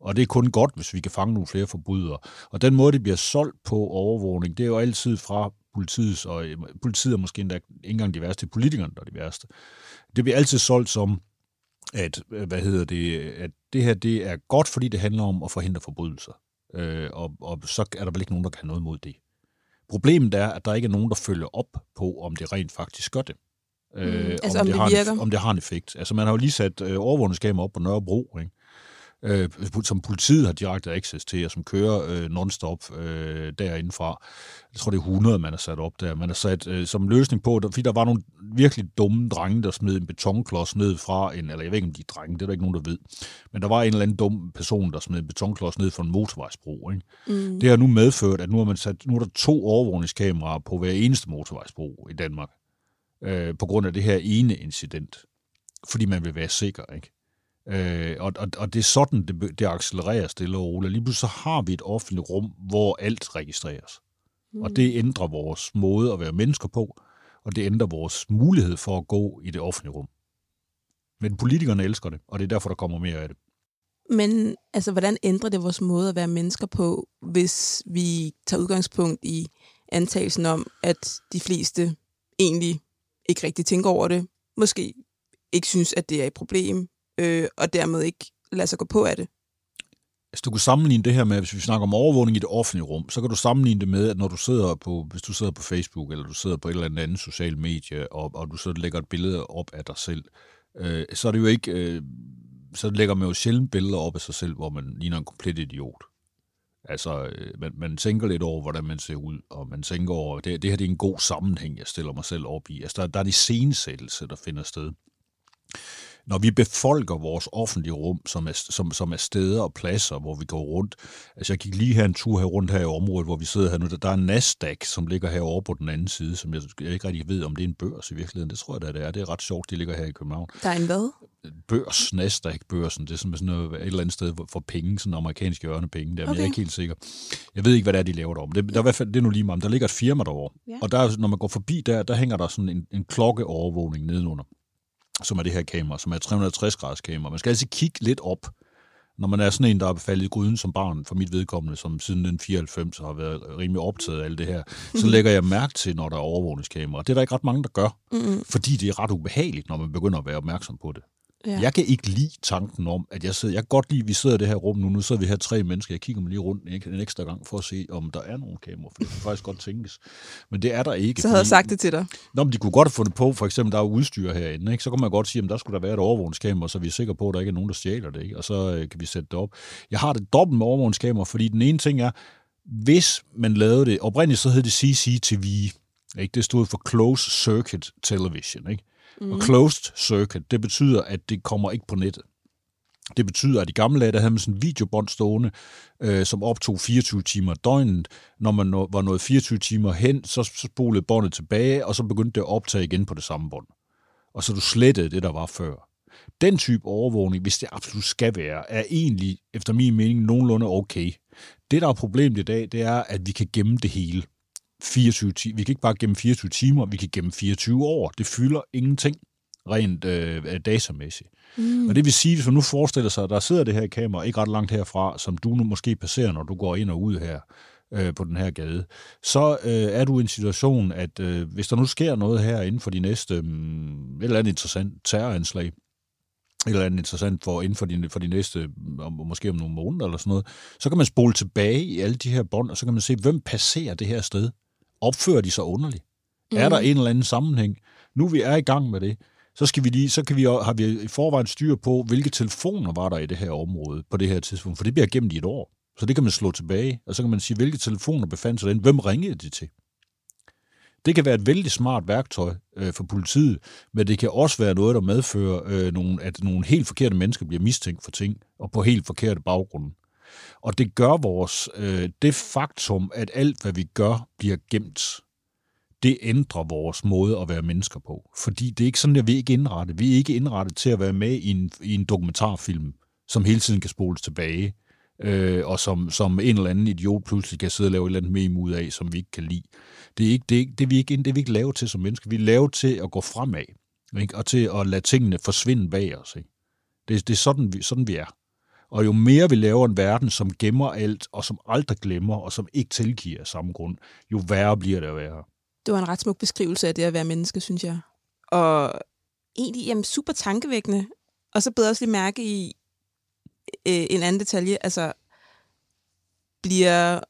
Og det er kun godt, hvis vi kan fange nogle flere forbrydere. Og den måde, det bliver solgt på overvågning, det er jo altid fra politiets, og øh, politiet er måske endda ikke engang de værste, politikerne der er de værste. Det bliver altid solgt som, at, øh, hvad hedder det, at det her det er godt, fordi det handler om at forhindre forbrydelser. Øh, og, og så er der vel ikke nogen, der kan have noget mod det. Problemet er, at der ikke er nogen, der følger op på, om det rent faktisk gør det. Øh, mm, altså om, om, det, det har virker? En, om det har en effekt. Altså man har jo lige sat øh, overvågningskamera op på Nørrebro, ikke? Øh, som politiet har direkte access til, og som kører øh, non-stop øh, derindefra. Jeg tror, det er 100, man har sat op der. Man har sat øh, som løsning på, der, fordi der var nogle virkelig dumme drenge, der smed en betonklods ned fra en, eller jeg ved ikke, om de er drenge, det er der ikke nogen, der ved. Men der var en eller anden dum person, der smed en betonklods ned fra en motorvejsbro. Ikke? Mm. Det har nu medført, at nu, har man sat, nu er der to overvågningskameraer på hver eneste motorvejsbro i Danmark, øh, på grund af det her ene incident. Fordi man vil være sikker, ikke? Øh, og, og, og det er sådan, det, det accelererer stille og roligt. Lige pludselig så har vi et offentligt rum, hvor alt registreres. Mm. Og det ændrer vores måde at være mennesker på, og det ændrer vores mulighed for at gå i det offentlige rum. Men politikerne elsker det, og det er derfor, der kommer mere af det. Men altså, hvordan ændrer det vores måde at være mennesker på, hvis vi tager udgangspunkt i antagelsen om, at de fleste egentlig ikke rigtig tænker over det, måske ikke synes, at det er et problem, øh, og dermed ikke lade sig gå på af det. Altså, du kan sammenligne det her med, hvis vi snakker om overvågning i det offentlige rum, så kan du sammenligne det med, at når du sidder på, hvis du sidder på Facebook, eller du sidder på et eller andet social medie, og, og du så lægger et billede op af dig selv, øh, så er det jo ikke, øh, så lægger man jo sjældent billeder op af sig selv, hvor man ligner en komplet idiot. Altså, øh, man, man tænker lidt over, hvordan man ser ud, og man tænker over, det, det her det er en god sammenhæng, jeg stiller mig selv op i. Altså, der, der er de scenesættelse, der finder sted når vi befolker vores offentlige rum, som er, som, som er steder og pladser, hvor vi går rundt. Altså jeg gik lige her en tur her rundt her i området, hvor vi sidder her nu. Der er en Nasdaq, som ligger herovre på den anden side, som jeg, jeg ikke rigtig ved, om det er en børs i virkeligheden. Det tror jeg, det er. Det er ret sjovt, de ligger her i København. Der er en hvad? Børs, Nasdaq-børsen. Det er sådan noget, et eller andet sted for penge, sådan amerikanske ørnepenge. Der, okay. men jeg er ikke helt sikker. Jeg ved ikke, hvad det er, de laver derom. Det, der er i hvert fald, det er nu lige meget. Der ligger et firma derovre. Ja. Og der, når man går forbi der, der hænger der sådan en, en klokkeovervågning nedenunder som er det her kamera, som er 360 graders kamera. Man skal altid kigge lidt op, når man er sådan en, der er faldet i gryden som barn, for mit vedkommende, som siden den 94 har været rimelig optaget af alt det her, mm. så lægger jeg mærke til, når der er overvågningskamera. Det er der ikke ret mange, der gør, mm. fordi det er ret ubehageligt, når man begynder at være opmærksom på det. Ja. Jeg kan ikke lide tanken om, at jeg sidder, jeg kan godt lide, at vi sidder i det her rum nu, nu sidder vi her tre mennesker, jeg kigger mig lige rundt en, en ekstra gang for at se, om der er nogle kameraer, for det kan faktisk godt tænkes. Men det er der ikke. Så havde jeg sagt det til dig. Nå, men de kunne godt have fundet på, for eksempel, der er udstyr herinde, ikke? så kan man godt sige, at der skulle der være et overvågningskamera, så vi er sikre på, at der ikke er nogen, der stjæler det, ikke? og så øh, kan vi sætte det op. Jeg har det dobbelt med overvågningskamera, fordi den ene ting er, hvis man lavede det, oprindeligt så hed det CCTV, ikke? det stod for Closed Circuit Television, ikke? Mm. Og closed circuit, det betyder, at det kommer ikke på nettet. Det betyder, at i gamle dage, der havde man sådan en videobånd stående, øh, som optog 24 timer døgnet. Når man nå, var nået 24 timer hen, så, så spolede båndet tilbage, og så begyndte det at optage igen på det samme bånd. Og så du slettede det, der var før. Den type overvågning, hvis det absolut skal være, er egentlig, efter min mening, nogenlunde okay. Det, der er problemet i dag, det er, at vi kan gemme det hele. 24 timer. Vi kan ikke bare gemme 24 timer, vi kan gemme 24 år. Det fylder ingenting rent øh, datamæssigt. Mm. Og det vil sige, hvis man nu forestiller sig, at der sidder det her kamera ikke ret langt herfra, som du nu måske passerer, når du går ind og ud her øh, på den her gade, så øh, er du i en situation, at øh, hvis der nu sker noget her inden for de næste, øh, et eller andet interessant terroranslag, et eller andet interessant for inden for de, for de næste, om, måske om nogle måneder eller sådan noget, så kan man spole tilbage i alle de her bånd, og så kan man se, hvem passerer det her sted opfører de sig underligt? Mm. Er der en eller anden sammenhæng? Nu vi er i gang med det, så, skal vi lige, så kan vi, har vi i forvejen styr på, hvilke telefoner var der i det her område på det her tidspunkt, for det bliver gemt i et år. Så det kan man slå tilbage, og så kan man sige, hvilke telefoner befandt sig den, hvem ringede de til? Det kan være et vældig smart værktøj øh, for politiet, men det kan også være noget, der medfører, øh, nogle, at nogle helt forkerte mennesker bliver mistænkt for ting, og på helt forkerte baggrunde. Og det gør vores, øh, det faktum, at alt, hvad vi gør, bliver gemt, det ændrer vores måde at være mennesker på. Fordi det er ikke sådan, at vi er ikke indrettet. Vi er ikke indrettet til at være med i en, i en dokumentarfilm, som hele tiden kan spoles tilbage, øh, og som, som en eller anden idiot pludselig kan sidde og lave et eller andet meme ud af, som vi ikke kan lide. Det er, ikke, det, er ikke, det, er vi ikke, det er vi ikke lavet til som mennesker. Vi er lavet til at gå fremad, ikke? og til at lade tingene forsvinde bag os. Ikke? Det, det er sådan vi, sådan, vi er. Og jo mere vi laver en verden, som gemmer alt, og som aldrig glemmer, og som ikke tilgiver af samme grund, jo værre bliver det at være. Det var en ret smuk beskrivelse af det at være menneske, synes jeg. Og egentlig jamen, super tankevækkende. Og så bedre også lige mærke i øh, en anden detalje. Altså, bliver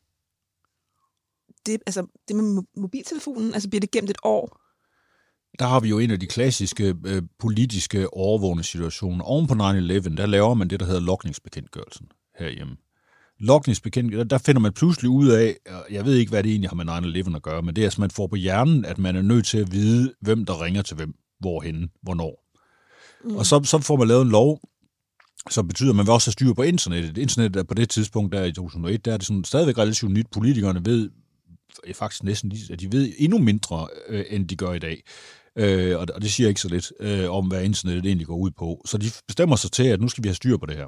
det, altså, det med mobiltelefonen, altså bliver det gemt et år? Der har vi jo en af de klassiske øh, politiske overvågende situationer. Oven på 9-11, der laver man det, der hedder lokningsbekendtgørelsen herhjemme. Lokningsbekendtgørelsen, der finder man pludselig ud af, øh, jeg ved ikke, hvad det egentlig har med 9-11 at gøre, men det er, at man får på hjernen, at man er nødt til at vide, hvem der ringer til hvem, hvorhen, hvornår. Mm. Og så, så får man lavet en lov, som betyder, at man vil også have styr på internettet. Internettet er på det tidspunkt, der i 2001, der er det sådan, stadigvæk relativt nyt. Politikerne ved faktisk næsten lige, at de ved endnu mindre, øh, end de gør i dag. Øh, og og det siger ikke så lidt øh, om, hvad internettet egentlig går ud på. Så de bestemmer sig til, at nu skal vi have styr på det her.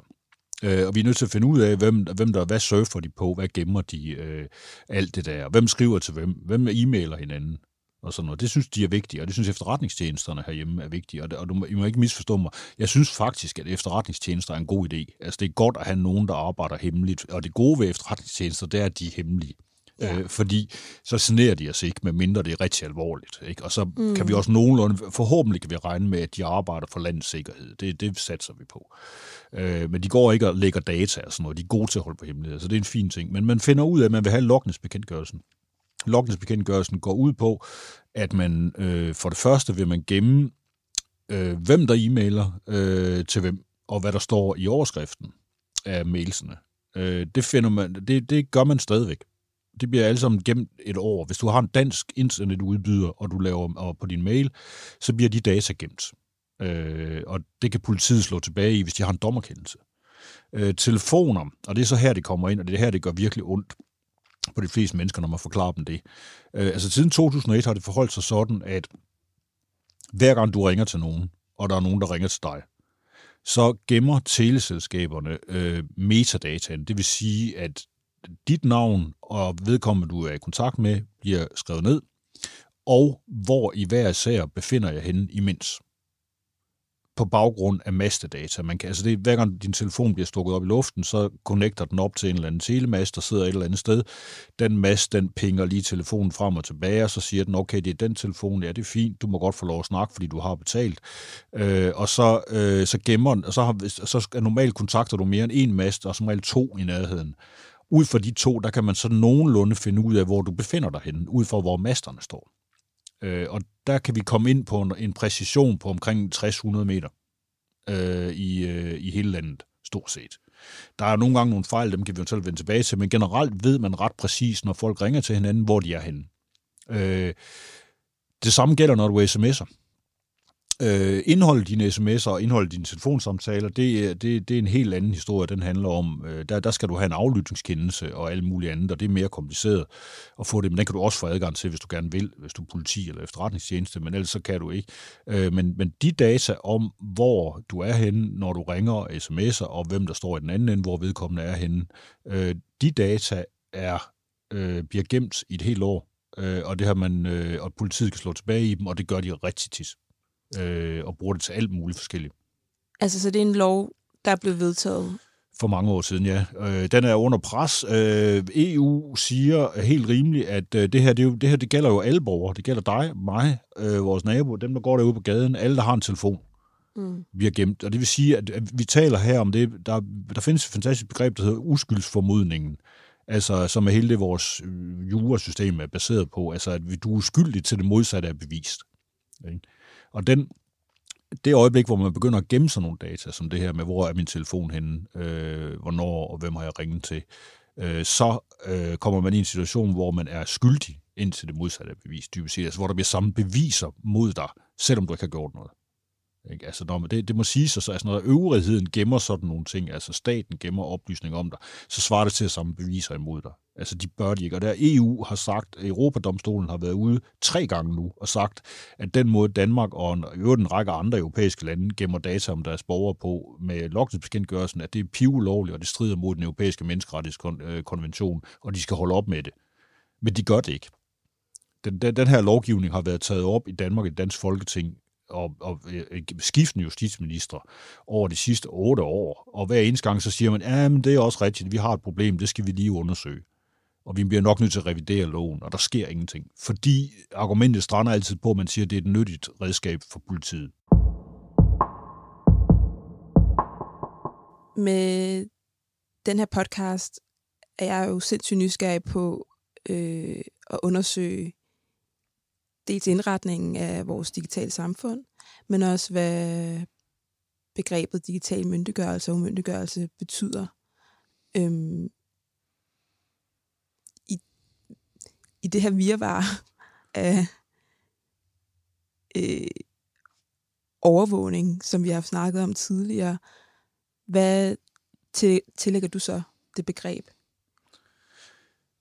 Øh, og vi er nødt til at finde ud af, hvem, hvem der, hvad surfer de på, hvad gemmer de, øh, alt det der, hvem skriver til hvem, hvem e-mailer hinanden, og sådan noget. Det synes de er vigtigt, og det synes efterretningstjenesterne herhjemme er vigtige, og, det, og du, I må ikke misforstå mig. Jeg synes faktisk, at efterretningstjenester er en god idé. Altså, det er godt at have nogen, der arbejder hemmeligt, og det gode ved efterretningstjenester, det er, at de er hemmelige. Ja. Øh, fordi så sneer de os ikke, med mindre det er rigtig alvorligt. Ikke? Og så mm. kan vi også nogenlunde, forhåbentlig kan vi regne med, at de arbejder for landets sikkerhed. Det, det satser vi på. Øh, men de går ikke og lægger data og sådan noget. De er gode til at holde på hemmelighed, så det er en fin ting. Men man finder ud af, at man vil have lokningsbekendtgørelsen. Lokningsbekendtgørelsen går ud på, at man øh, for det første vil man gemme, øh, hvem der e-mailer øh, til hvem, og hvad der står i overskriften af mailsene. Øh, det, finder man, det, det gør man stadigvæk det bliver alle sammen gemt et år. Hvis du har en dansk internetudbyder, og du laver og på din mail, så bliver de data gemt. Øh, og det kan politiet slå tilbage i, hvis de har en dommerkendelse. Øh, telefoner, og det er så her, det kommer ind, og det er her, det gør virkelig ondt på de fleste mennesker, når man forklarer dem det. Øh, altså siden 2001 har det forholdt sig sådan, at hver gang du ringer til nogen, og der er nogen, der ringer til dig, så gemmer teleselskaberne øh, metadataen. Det vil sige, at dit navn og vedkommende, du er i kontakt med, bliver skrevet ned, og hvor i hver sager befinder jeg henne imens. på baggrund af mastedata. Man kan, altså det, hver gang din telefon bliver stukket op i luften, så connecter den op til en eller anden telemast, der sidder et eller andet sted. Den mast, den pinger lige telefonen frem og tilbage, og så siger den, okay, det er den telefon, ja, det er fint, du må godt få lov at snakke, fordi du har betalt. Øh, og så, øh, så gemmer den, og så, har, så normalt kontakter du mere end en mast, og som regel to i nærheden. Ud fra de to, der kan man så nogenlunde finde ud af, hvor du befinder dig henne, ud fra hvor masterne står. Øh, og der kan vi komme ind på en, en præcision på omkring 600 meter øh, i, øh, i hele landet, stort set. Der er nogle gange nogle fejl, dem kan vi eventuelt vende tilbage til, men generelt ved man ret præcis, når folk ringer til hinanden, hvor de er henne. Øh, det samme gælder, når du sms'er. Øh, indholdet dine sms'er og indholdet dine telefonsamtaler, det, det, det er en helt anden historie, den handler om. Øh, der, der skal du have en aflytningskendelse og alt muligt andet, og det er mere kompliceret at få det, men den kan du også få adgang til, hvis du gerne vil, hvis du er politi eller efterretningstjeneste, men ellers så kan du ikke. Øh, men, men de data om, hvor du er henne, når du ringer sms'er, og hvem der står i den anden ende, hvor vedkommende er henne, øh, de data er, øh, bliver gemt i et helt år, øh, og det har man, øh, og politiet kan slå tilbage i dem, og det gør de rigtig tit øh, og bruger det til alt muligt forskelligt. Altså, så det er en lov, der er blevet vedtaget? For mange år siden, ja. Øh, den er under pres. Øh, EU siger helt rimeligt, at øh, det, her, det, jo, det her det gælder jo alle borgere. Det gælder dig, mig, øh, vores nabo, dem, der går derude på gaden, alle, der har en telefon. Mm. bliver gemt. Og det vil sige, at vi taler her om det, der, der findes et fantastisk begreb, der hedder uskyldsformodningen. Altså, som er hele det, vores øh, jurasystem er baseret på. Altså, at du er uskyldig til det modsatte er bevist. Ikke? Og den, det øjeblik, hvor man begynder at gemme sådan nogle data, som det her med, hvor er min telefon henne, øh, hvornår og hvem har jeg ringet til, øh, så øh, kommer man i en situation, hvor man er skyldig indtil det modsatte er bevis, dybest set. Altså, hvor der bliver samme beviser mod dig, selvom du ikke har gjort noget. Ikke? Altså, når man, det, det må sige sig, så altså, altså, når øvrigheden gemmer sådan nogle ting, altså staten gemmer oplysninger om dig, så svarer det til at samle beviser imod dig. Altså, de bør de ikke. Og der EU har sagt, Europadomstolen har været ude tre gange nu og sagt, at den måde Danmark og en, øvrigt en række andre europæiske lande gemmer data om deres borgere på med logningsbekendtgørelsen, at det er pivulovligt, og det strider mod den europæiske menneskerettighedskonvention, øh, og de skal holde op med det. Men de gør det ikke. Den, den, den her lovgivning har været taget op i Danmark i Dansk Folketing og, og øh, skiftende justitsminister over de sidste otte år. Og hver eneste gang så siger man, ja, men det er også rigtigt, vi har et problem, det skal vi lige undersøge og vi bliver nok nødt til at revidere loven, og der sker ingenting. Fordi argumentet strander altid på, at man siger, at det er et nyttigt redskab for politiet. Med den her podcast er jeg jo sindssygt nysgerrig på øh, at undersøge dels indretningen af vores digitale samfund, men også hvad begrebet digital myndiggørelse og umyndiggørelse betyder. Øhm, i i det her virvar af øh, overvågning, som vi har snakket om tidligere, hvad til, tillægger du så det begreb?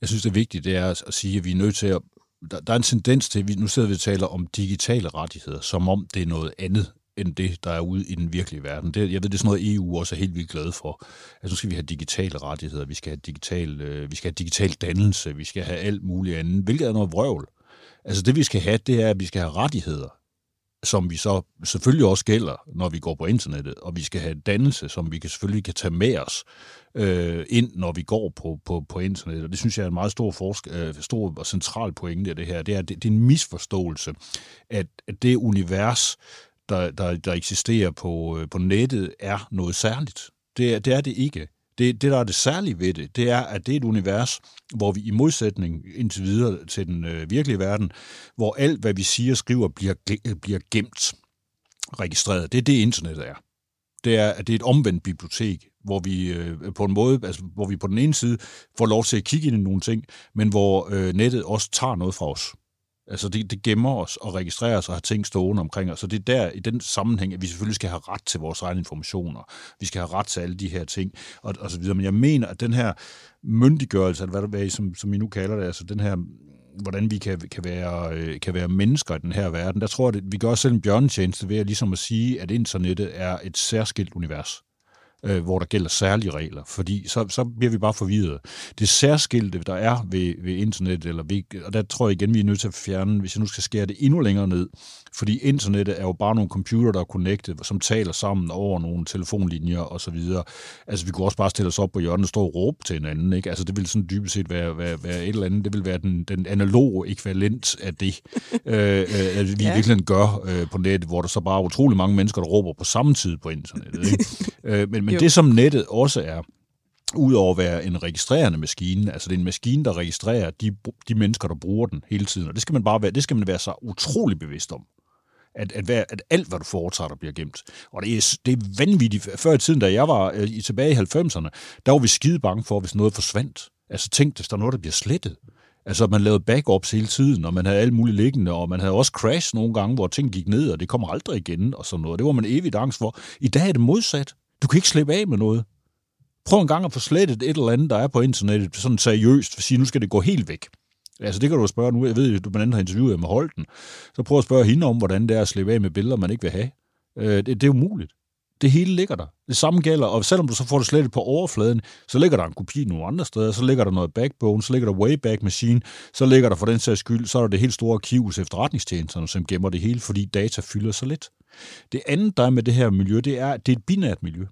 Jeg synes, det er vigtigt, det er at sige, at vi er nødt til at... Der, der er en tendens til, at vi, nu sidder vi og taler om digitale rettigheder, som om det er noget andet end det, der er ude i den virkelige verden. Det, jeg ved, det er sådan noget, EU også er helt vildt glad for. Altså, nu skal vi have digitale rettigheder, vi skal have digital, øh, vi skal have digital dannelse, vi skal have alt muligt andet, hvilket er noget vrøvl. Altså, det vi skal have, det er, at vi skal have rettigheder, som vi så selvfølgelig også gælder, når vi går på internettet, og vi skal have dannelse, som vi kan selvfølgelig kan tage med os øh, ind, når vi går på, på, på internettet. Og det synes jeg er en meget stor, forsk- øh, stor og central pointe af det her. Det er, det, det er en misforståelse, at, at det univers, der, der, der eksisterer på, øh, på nettet, er noget særligt. Det, det er det ikke. Det, det, der er det særlige ved det, det er, at det er et univers, hvor vi i modsætning indtil videre til den øh, virkelige verden, hvor alt, hvad vi siger og skriver, bliver, bliver gemt, registreret. Det er det, internettet er. Det er, at det er et omvendt bibliotek, hvor vi øh, på en måde, altså, hvor vi på den ene side får lov til at kigge ind i nogle ting, men hvor øh, nettet også tager noget fra os. Altså det, det gemmer os og registrerer os og har ting stående omkring os. Så det er der i den sammenhæng, at vi selvfølgelig skal have ret til vores egne informationer. Vi skal have ret til alle de her ting og, og så videre. Men jeg mener, at den her myndiggørelse, eller hvad, hvad som, som I nu kalder det, altså den her hvordan vi kan, kan, være, øh, kan være mennesker i den her verden, der tror jeg, at vi gør os selv en bjørnetjeneste ved at, ligesom at sige, at internettet er et særskilt univers øh, hvor der gælder særlige regler, fordi så, så bliver vi bare forvirret. Det særskilte, der er ved, ved internet, eller ved, og der tror jeg igen, vi er nødt til at fjerne, hvis jeg nu skal skære det endnu længere ned, fordi internettet er jo bare nogle computer, der er connected, som taler sammen over nogle telefonlinjer og så videre. Altså, vi kunne også bare stille os op på hjørnet og stå og råbe til hinanden, ikke? Altså, det vil sådan dybest set være, være, være et eller andet, det vil være den, den analoge ekvivalent af det, øh, øh, vi ja. virkelig gør øh, på nettet, hvor der så bare er utrolig mange mennesker, der råber på samme tid på internettet, ikke? øh, men men det, som nettet også er, udover at være en registrerende maskine, altså det er en maskine, der registrerer de, de mennesker, der bruger den hele tiden, og det skal man bare være, det skal man være så utrolig bevidst om. At, at, hver, at alt, hvad du foretager, bliver gemt. Og det er, det er vanvittigt. Før i tiden, da jeg var øh, i tilbage i 90'erne, der var vi skide bange for, hvis noget forsvandt. Altså tænk, hvis der er noget, der bliver slettet. Altså, man lavede backups hele tiden, og man havde alt muligt liggende, og man havde også crash nogle gange, hvor ting gik ned, og det kommer aldrig igen, og sådan noget. Det var man evigt angst for. I dag er det modsat. Du kan ikke slippe af med noget. Prøv en gang at få slettet et eller andet, der er på internettet, sådan seriøst, for sige, nu skal det gå helt væk. Altså det kan du spørge nu, jeg ved, at du blandt andet har interviewet med Holten, så prøv at spørge hende om, hvordan det er at slippe af med billeder, man ikke vil have. Øh, det, det er umuligt. Det hele ligger der. Det samme gælder, og selvom du så får det slettet på overfladen, så ligger der en kopi nogle andre steder, så ligger der noget backbone, så ligger der Wayback Machine, så ligger der for den sags skyld, så er der det helt store arkiv hos efterretningstjenesterne, som gemmer det hele, fordi data fylder så lidt. Det andet, der er med det her miljø, det er, at det er et binært miljø.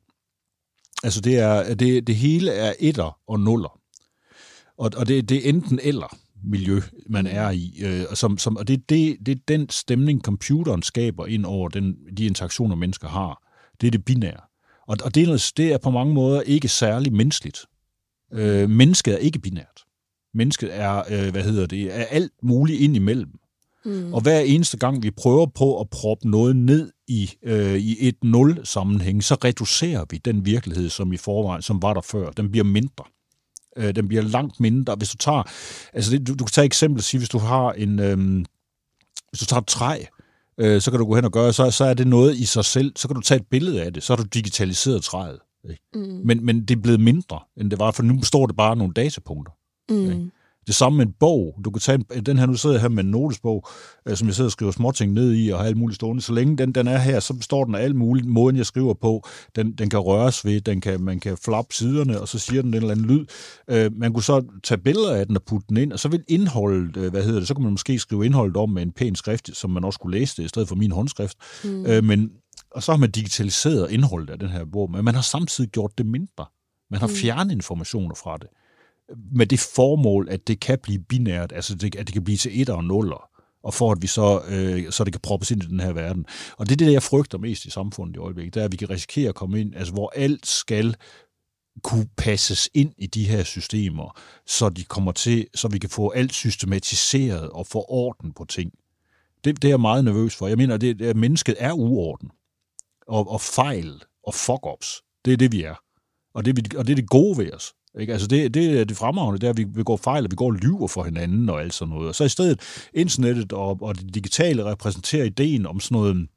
Altså det, er, det, det hele er etter og nuller. Og, og det, det er enten eller miljø, man er i. Øh, som, som, og det, det, det er den stemning, computeren skaber ind over den, de interaktioner, mennesker har. Det er det binære. Og, og det, er noget, det er på mange måder ikke særlig menneskeligt. Øh, mennesket er ikke binært. Mennesket er, øh, hvad hedder det, er alt muligt ind imellem. Mm. Og hver eneste gang, vi prøver på at proppe noget ned i, øh, i et nul-sammenhæng, så reducerer vi den virkelighed, som i forvejen, som var der før. Den bliver mindre. Øh, den bliver langt mindre. Hvis du tager, altså det, du, du kan tage et eksempel og sige, hvis du har en, øh, hvis du tager et træ, øh, så kan du gå hen og gøre, så, så er det noget i sig selv. Så kan du tage et billede af det, så har du digitaliseret træet. Ikke? Mm. Men, men det er blevet mindre, end det var, for nu står det bare nogle datapunkter. Mm. Ikke? Det samme med en bog. Du kan tage en, den her, nu sidder jeg her med en notesbog, øh, som jeg sidder og skriver småting ned i og har alt muligt stående. Så længe den, den er her, så består den af alt muligt. Måden, jeg skriver på, den, den kan røres ved, den kan, man kan flappe siderne, og så siger den en eller anden lyd. Øh, man kunne så tage billeder af den og putte den ind, og så vil indholdet, øh, hvad hedder det, så kan man måske skrive indholdet om med en pæn skrift, som man også kunne læse det, i stedet for min håndskrift. Mm. Øh, men, og så har man digitaliseret indholdet af den her bog, men man har samtidig gjort det mindre. Man har mm. fjernet informationer fra det med det formål, at det kan blive binært, altså det, at det kan blive til et og nuller, og for at vi så, øh, så det kan proppes ind i den her verden. Og det er det, jeg frygter mest i samfundet i øjeblikket, det er, at vi kan risikere at komme ind, altså hvor alt skal kunne passes ind i de her systemer, så de kommer til, så vi kan få alt systematiseret og få orden på ting. Det, det er jeg meget nervøs for. Jeg mener, det, at mennesket er uorden. Og, og fejl og fuck-ups, det er det, vi er. Og det, vi, og det er det gode ved os. Ikke? Altså det, det det fremragende, det er, at vi begår fejl, og vi går og lyver for hinanden og alt sådan noget. Og så i stedet internettet og, og det digitale repræsenterer ideen om sådan noget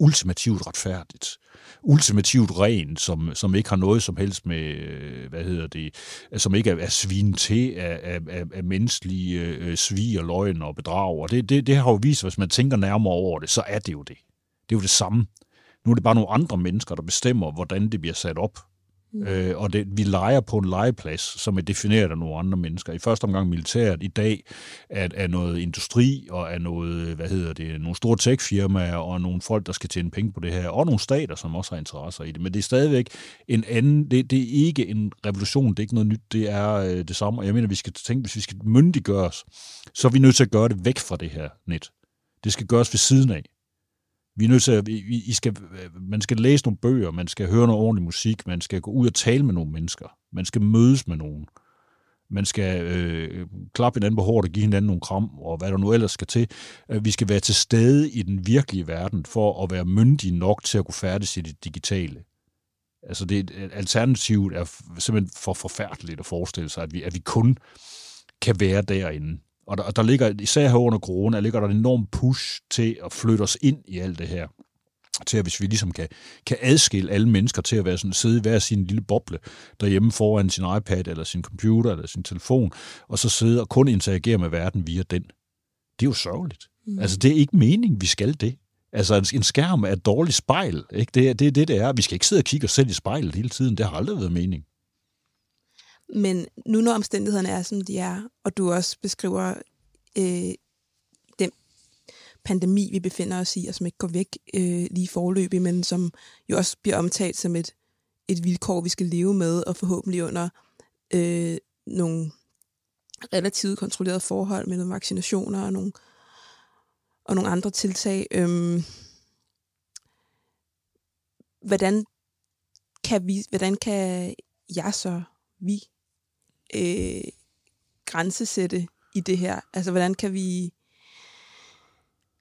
ultimativt retfærdigt, ultimativt rent, som, som ikke har noget som helst med, hvad hedder det, som ikke er, er svin til af, af, af, af menneskelige øh, svig og løgn og bedrag. Og det, det, det har jo vist, hvis man tænker nærmere over det, så er det jo det. Det er jo det samme. Nu er det bare nogle andre mennesker, der bestemmer, hvordan det bliver sat op. Mm. Øh, og det, vi leger på en legeplads, som er defineret af nogle andre mennesker. I første omgang militæret, i dag er, er noget industri, og er noget, hvad hedder det, nogle store tech-firmaer, og nogle folk, der skal tjene penge på det her, og nogle stater, som også har interesser i det. Men det er stadigvæk en anden, det, det er ikke en revolution, det er ikke noget nyt, det er øh, det samme. Og jeg mener, vi skal tænke, hvis vi skal myndiggøres, så er vi nødt til at gøre det væk fra det her net. Det skal gøres ved siden af. Vi er nødt til at, I skal, øh, man skal læse nogle bøger, man skal høre noget ordentlig musik, man skal gå ud og tale med nogle mennesker, man skal mødes med nogen, man skal øh, klappe hinanden på hårdt og give hinanden nogle kram, og hvad der nu ellers skal til. Øh, vi skal være til stede i den virkelige verden, for at være myndige nok til at kunne færdes i det digitale. Altså det, øh, alternativet er simpelthen for forfærdeligt at forestille sig, at vi, at vi kun kan være derinde. Og der, og der ligger, især her under corona, ligger der en enorm push til at flytte os ind i alt det her til at hvis vi ligesom kan, kan adskille alle mennesker til at være sådan, sidde i hver sin lille boble derhjemme foran sin iPad eller sin computer eller sin telefon, og så sidde og kun interagere med verden via den. Det er jo sørgeligt. Mm. Altså, det er ikke meningen, vi skal det. Altså, en, en skærm er et dårligt spejl. Ikke? Det, er, det er det, det er. Vi skal ikke sidde og kigge os selv i spejlet hele tiden. Det har aldrig været mening. Men nu når omstændighederne er, som de er, og du også beskriver øh, den pandemi, vi befinder os i, og som ikke går væk øh, lige forløbig, men som jo også bliver omtalt som et, et vilkår, vi skal leve med, og forhåbentlig under øh, nogle relativt kontrollerede forhold med nogle vaccinationer og nogle, og nogle andre tiltag. Øhm, hvordan kan vi, hvordan kan jeg så, vi, øh, grænsesætte i det her? Altså, hvordan kan vi...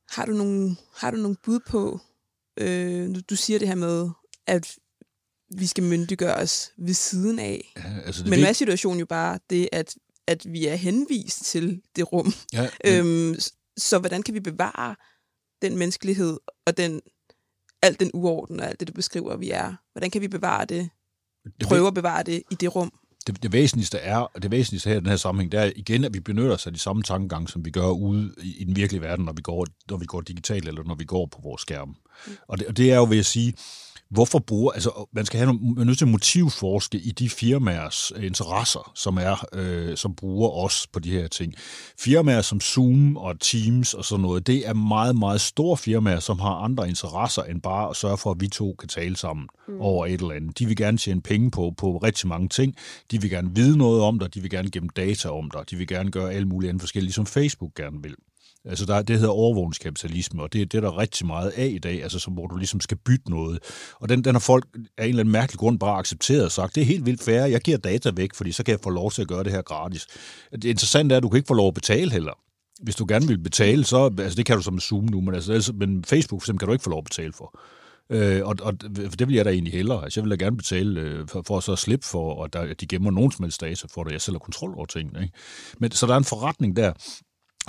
Har du nogle, har du nogle bud på... Øh, du, du siger det her med, at vi skal myndiggøre os ved siden af. Ja, altså det Men hvad er situationen jo bare det, at, at vi er henvist til det rum? Ja, men... øhm, så hvordan kan vi bevare den menneskelighed og den alt den uorden og alt det, du beskriver, vi er? Hvordan kan vi bevare det? Prøve at bevare det i det rum? Det, det væsentligste er, det væsentligste her i den her sammenhæng, det er igen, at vi benytter os af de samme tankegang, som vi gør ude i, i den virkelige verden, når vi går, når vi går digitalt, eller når vi går på vores skærm. Mm. Og, det, og det er jo, vil jeg sige, hvorfor bruger, altså man skal have man er nødt til at motivforske i de firmaers interesser, som er, øh, som bruger os på de her ting. Firmaer som Zoom og Teams og sådan noget, det er meget, meget store firmaer, som har andre interesser end bare at sørge for, at vi to kan tale sammen mm. over et eller andet. De vil gerne tjene penge på, på rigtig mange ting. De vil gerne vide noget om dig, de vil gerne gemme data om dig, de vil gerne gøre alle mulige andre forskellige, som Facebook gerne vil. Altså der, det hedder overvågningskapitalisme, og det, det er der rigtig meget af i dag, altså som, hvor du ligesom skal bytte noget. Og den, den har folk af en eller anden mærkelig grund bare accepteret og sagt, det er helt vildt fair, jeg giver data væk, fordi så kan jeg få lov til at gøre det her gratis. Det interessante er, at du kan ikke få lov at betale heller. Hvis du gerne vil betale, så, altså det kan du som med Zoom nu, men, altså, men Facebook for eksempel kan du ikke få lov at betale for. Øh, og, og det vil jeg da egentlig hellere. Altså, jeg vil da gerne betale øh, for, for at så slippe for, at, der, at de gemmer nogen som helst data for, at jeg selv har kontrol over tingene. Ikke? Men, så der er en forretning der.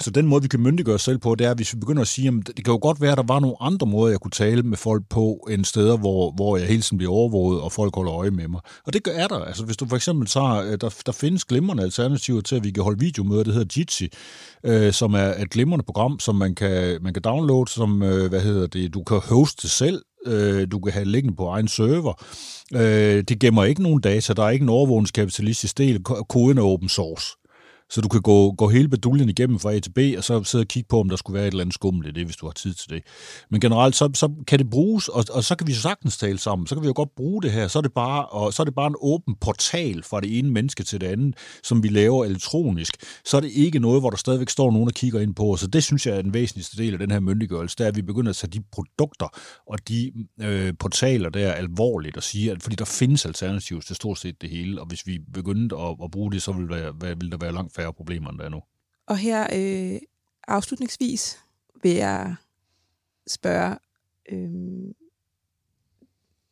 Så den måde, vi kan myndiggøre os selv på, det er, hvis vi begynder at sige, at det kan jo godt være, at der var nogle andre måder, jeg kunne tale med folk på, end steder, hvor, hvor jeg hele tiden bliver overvåget, og folk holder øje med mig. Og det er der. Altså, hvis du for eksempel tager, øh, der, der findes glimrende alternativer til, at vi kan holde videomøder, det hedder Jitsi, øh, som er et glimrende program, som man kan, man kan downloade, som, øh, hvad hedder det, du kan hoste selv, øh, du kan have liggende på egen server. Øh, det gemmer ikke nogen data, der er ikke en overvågningskapitalistisk del, koden er open source. Så du kan gå, gå hele beduljen igennem fra A til B, og så sidde og kigge på, om der skulle være et eller andet skummel i det, hvis du har tid til det. Men generelt, så, så kan det bruges, og, og så kan vi sagtens tale sammen. Så kan vi jo godt bruge det her. Så er det, bare, og, så er det bare en åben portal fra det ene menneske til det andet, som vi laver elektronisk. Så er det ikke noget, hvor der stadigvæk står nogen og kigger ind på. Så det synes jeg er den væsentligste del af den her myndiggørelse, det er, at vi begynder at tage de produkter og de øh, portaler der alvorligt og sige, at fordi der findes alternativer til stort set det hele, og hvis vi begyndte at, at bruge det, så vil, være, vil der være langt færre problemer, end der er nu. Og her øh, afslutningsvis vil jeg spørge, øh,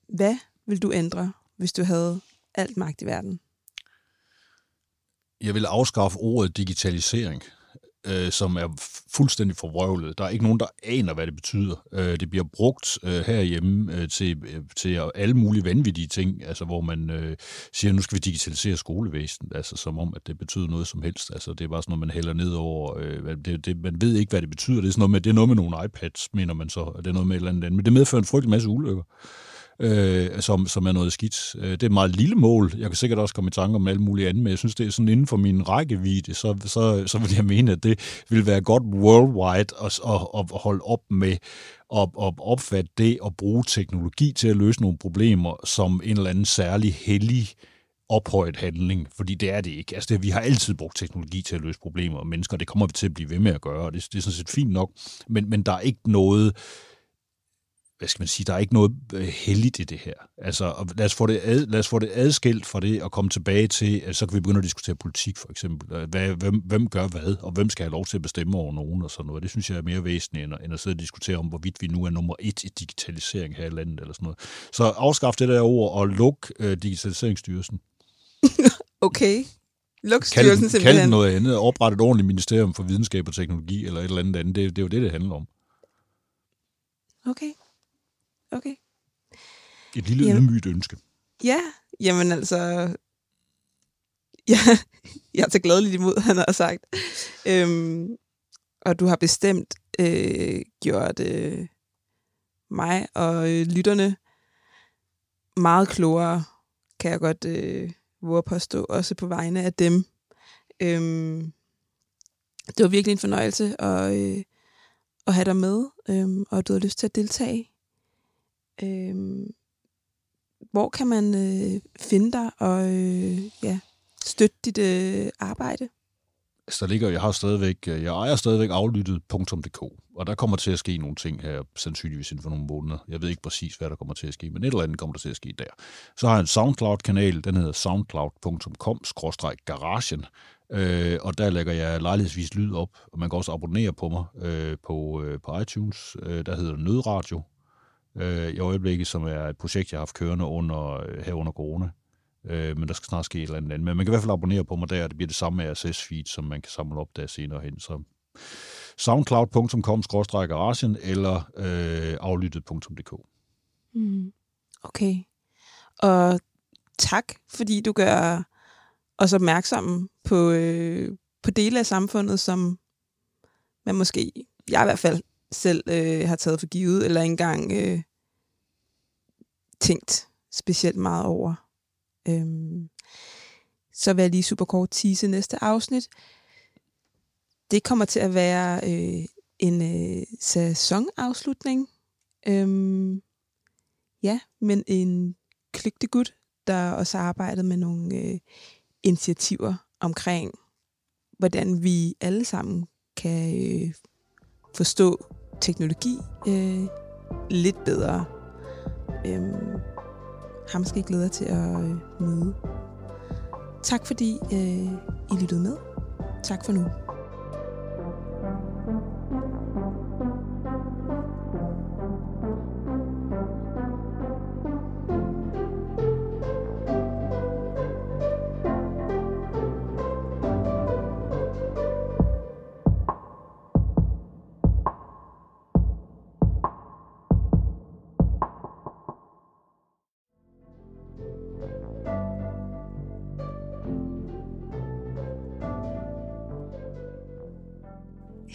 hvad vil du ændre, hvis du havde alt magt i verden? Jeg vil afskaffe ordet digitalisering øh, som er fuldstændig forvrøvlet. Der er ikke nogen, der aner, hvad det betyder. Øh, det bliver brugt øh, herhjemme øh, til, øh, til alle mulige vanvittige ting, altså hvor man øh, siger, nu skal vi digitalisere skolevæsenet, altså som om, at det betyder noget som helst. Altså det er bare sådan noget, man hælder ned over. Øh, det, det, man ved ikke, hvad det betyder. Det er, sådan noget med, det er noget med nogle iPads, mener man så. Det er noget med et eller andet. Men det medfører en frygtelig masse ulykker øh, som, som er noget skidt. Øh, det er et meget lille mål. Jeg kan sikkert også komme i tanke om alt muligt andet, men jeg synes, det er sådan inden for min rækkevidde, så, så, så vil jeg mene, at det vil være godt worldwide at, at, at holde op med at, at opfatte det og bruge teknologi til at løse nogle problemer som en eller anden særlig hellig ophøjet handling, fordi det er det ikke. Altså, det, vi har altid brugt teknologi til at løse problemer og mennesker, og det kommer vi til at blive ved med at gøre, og det, det er sådan set fint nok, men, men der er ikke noget hvad skal man sige, der er ikke noget øh, heldigt i det her. Altså, lad os, få det ad, lad os få det adskilt fra det og komme tilbage til, at så kan vi begynde at diskutere politik, for eksempel. Øh, hvad, hvem, hvem gør hvad, og hvem skal have lov til at bestemme over nogen og sådan noget. Det synes jeg er mere væsentligt, end at, end at sidde og diskutere om, hvorvidt vi nu er nummer et i digitalisering her i landet, eller sådan noget. Så afskaf det der ord og luk øh, digitaliseringsstyrelsen. okay. Luk styrelsen kald, simpelthen. Kald noget andet. Opret et ordentligt ministerium for videnskab og teknologi, eller et eller andet andet. Det, det er jo det, det handler om. Okay. Okay. Et lille jamen, ydmygt ønske. Ja, jamen altså... Ja, jeg tager glædeligt imod, han har sagt. Øhm, og du har bestemt øh, gjort øh, mig og øh, lytterne meget klogere, kan jeg godt øh, våge påstå, også på vegne af dem. Øhm, det var virkelig en fornøjelse at, øh, at have dig med, øh, og du har lyst til at deltage. Øh, hvor kan man øh, finde dig og øh, ja, støtte dit øh, arbejde? Så der ligger, jeg har stadigvæk, øh, jeg ejer stadigvæk aflyttet.dk, og der kommer til at ske nogle ting her, sandsynligvis inden for nogle måneder. Jeg ved ikke præcis, hvad der kommer til at ske, men et eller andet kommer der til at ske der. Så har jeg en SoundCloud-kanal, den hedder soundcloud.com-garagen, øh, og der lægger jeg lejlighedsvis lyd op, og man kan også abonnere på mig øh, på, øh, på iTunes, øh, der hedder Nødradio, øh, i øjeblikket, som er et projekt, jeg har haft kørende under, øh, her under corona. Øh, men der skal snart ske et eller andet. Men man kan i hvert fald abonnere på mig der, og det bliver det samme RSS-feed, som man kan samle op der senere hen. Så soundcloud.com-garagen eller øh, aflyttet.dk. Mm. Okay. Og tak, fordi du gør os opmærksomme på, øh, på dele af samfundet, som man måske, jeg i hvert fald selv øh, har taget for givet, eller engang øh, tænkt specielt meget over. Øhm, så vil jeg lige super kort tease næste afsnit. Det kommer til at være øh, en øh, sæsonafslutning. Øhm, ja, men en klygtegud, der også har arbejdet med nogle øh, initiativer omkring, hvordan vi alle sammen kan øh, forstå teknologi øh, lidt bedre. Øhm, ham skal I glæde til at øh, møde. Tak fordi øh, I lyttede med. Tak for nu.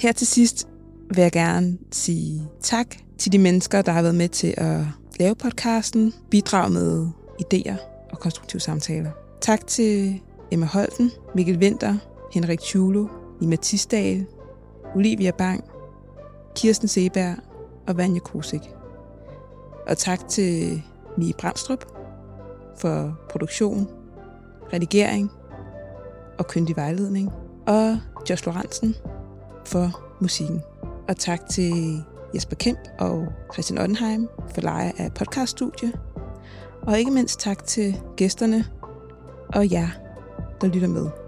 Her til sidst vil jeg gerne sige tak til de mennesker, der har været med til at lave podcasten, bidrage med idéer og konstruktive samtaler. Tak til Emma Holten, Mikkel Winter, Henrik Tjulo, Nima Tisdal, Olivia Bang, Kirsten Seberg og Vanja Kosik. Og tak til Mie Brandstrup for produktion, redigering og kyndig vejledning. Og Josh Lorentzen for musikken. Og tak til Jesper Kemp og Christian Ottenheim for leje af podcaststudie. Og ikke mindst tak til gæsterne og jer, der lytter med.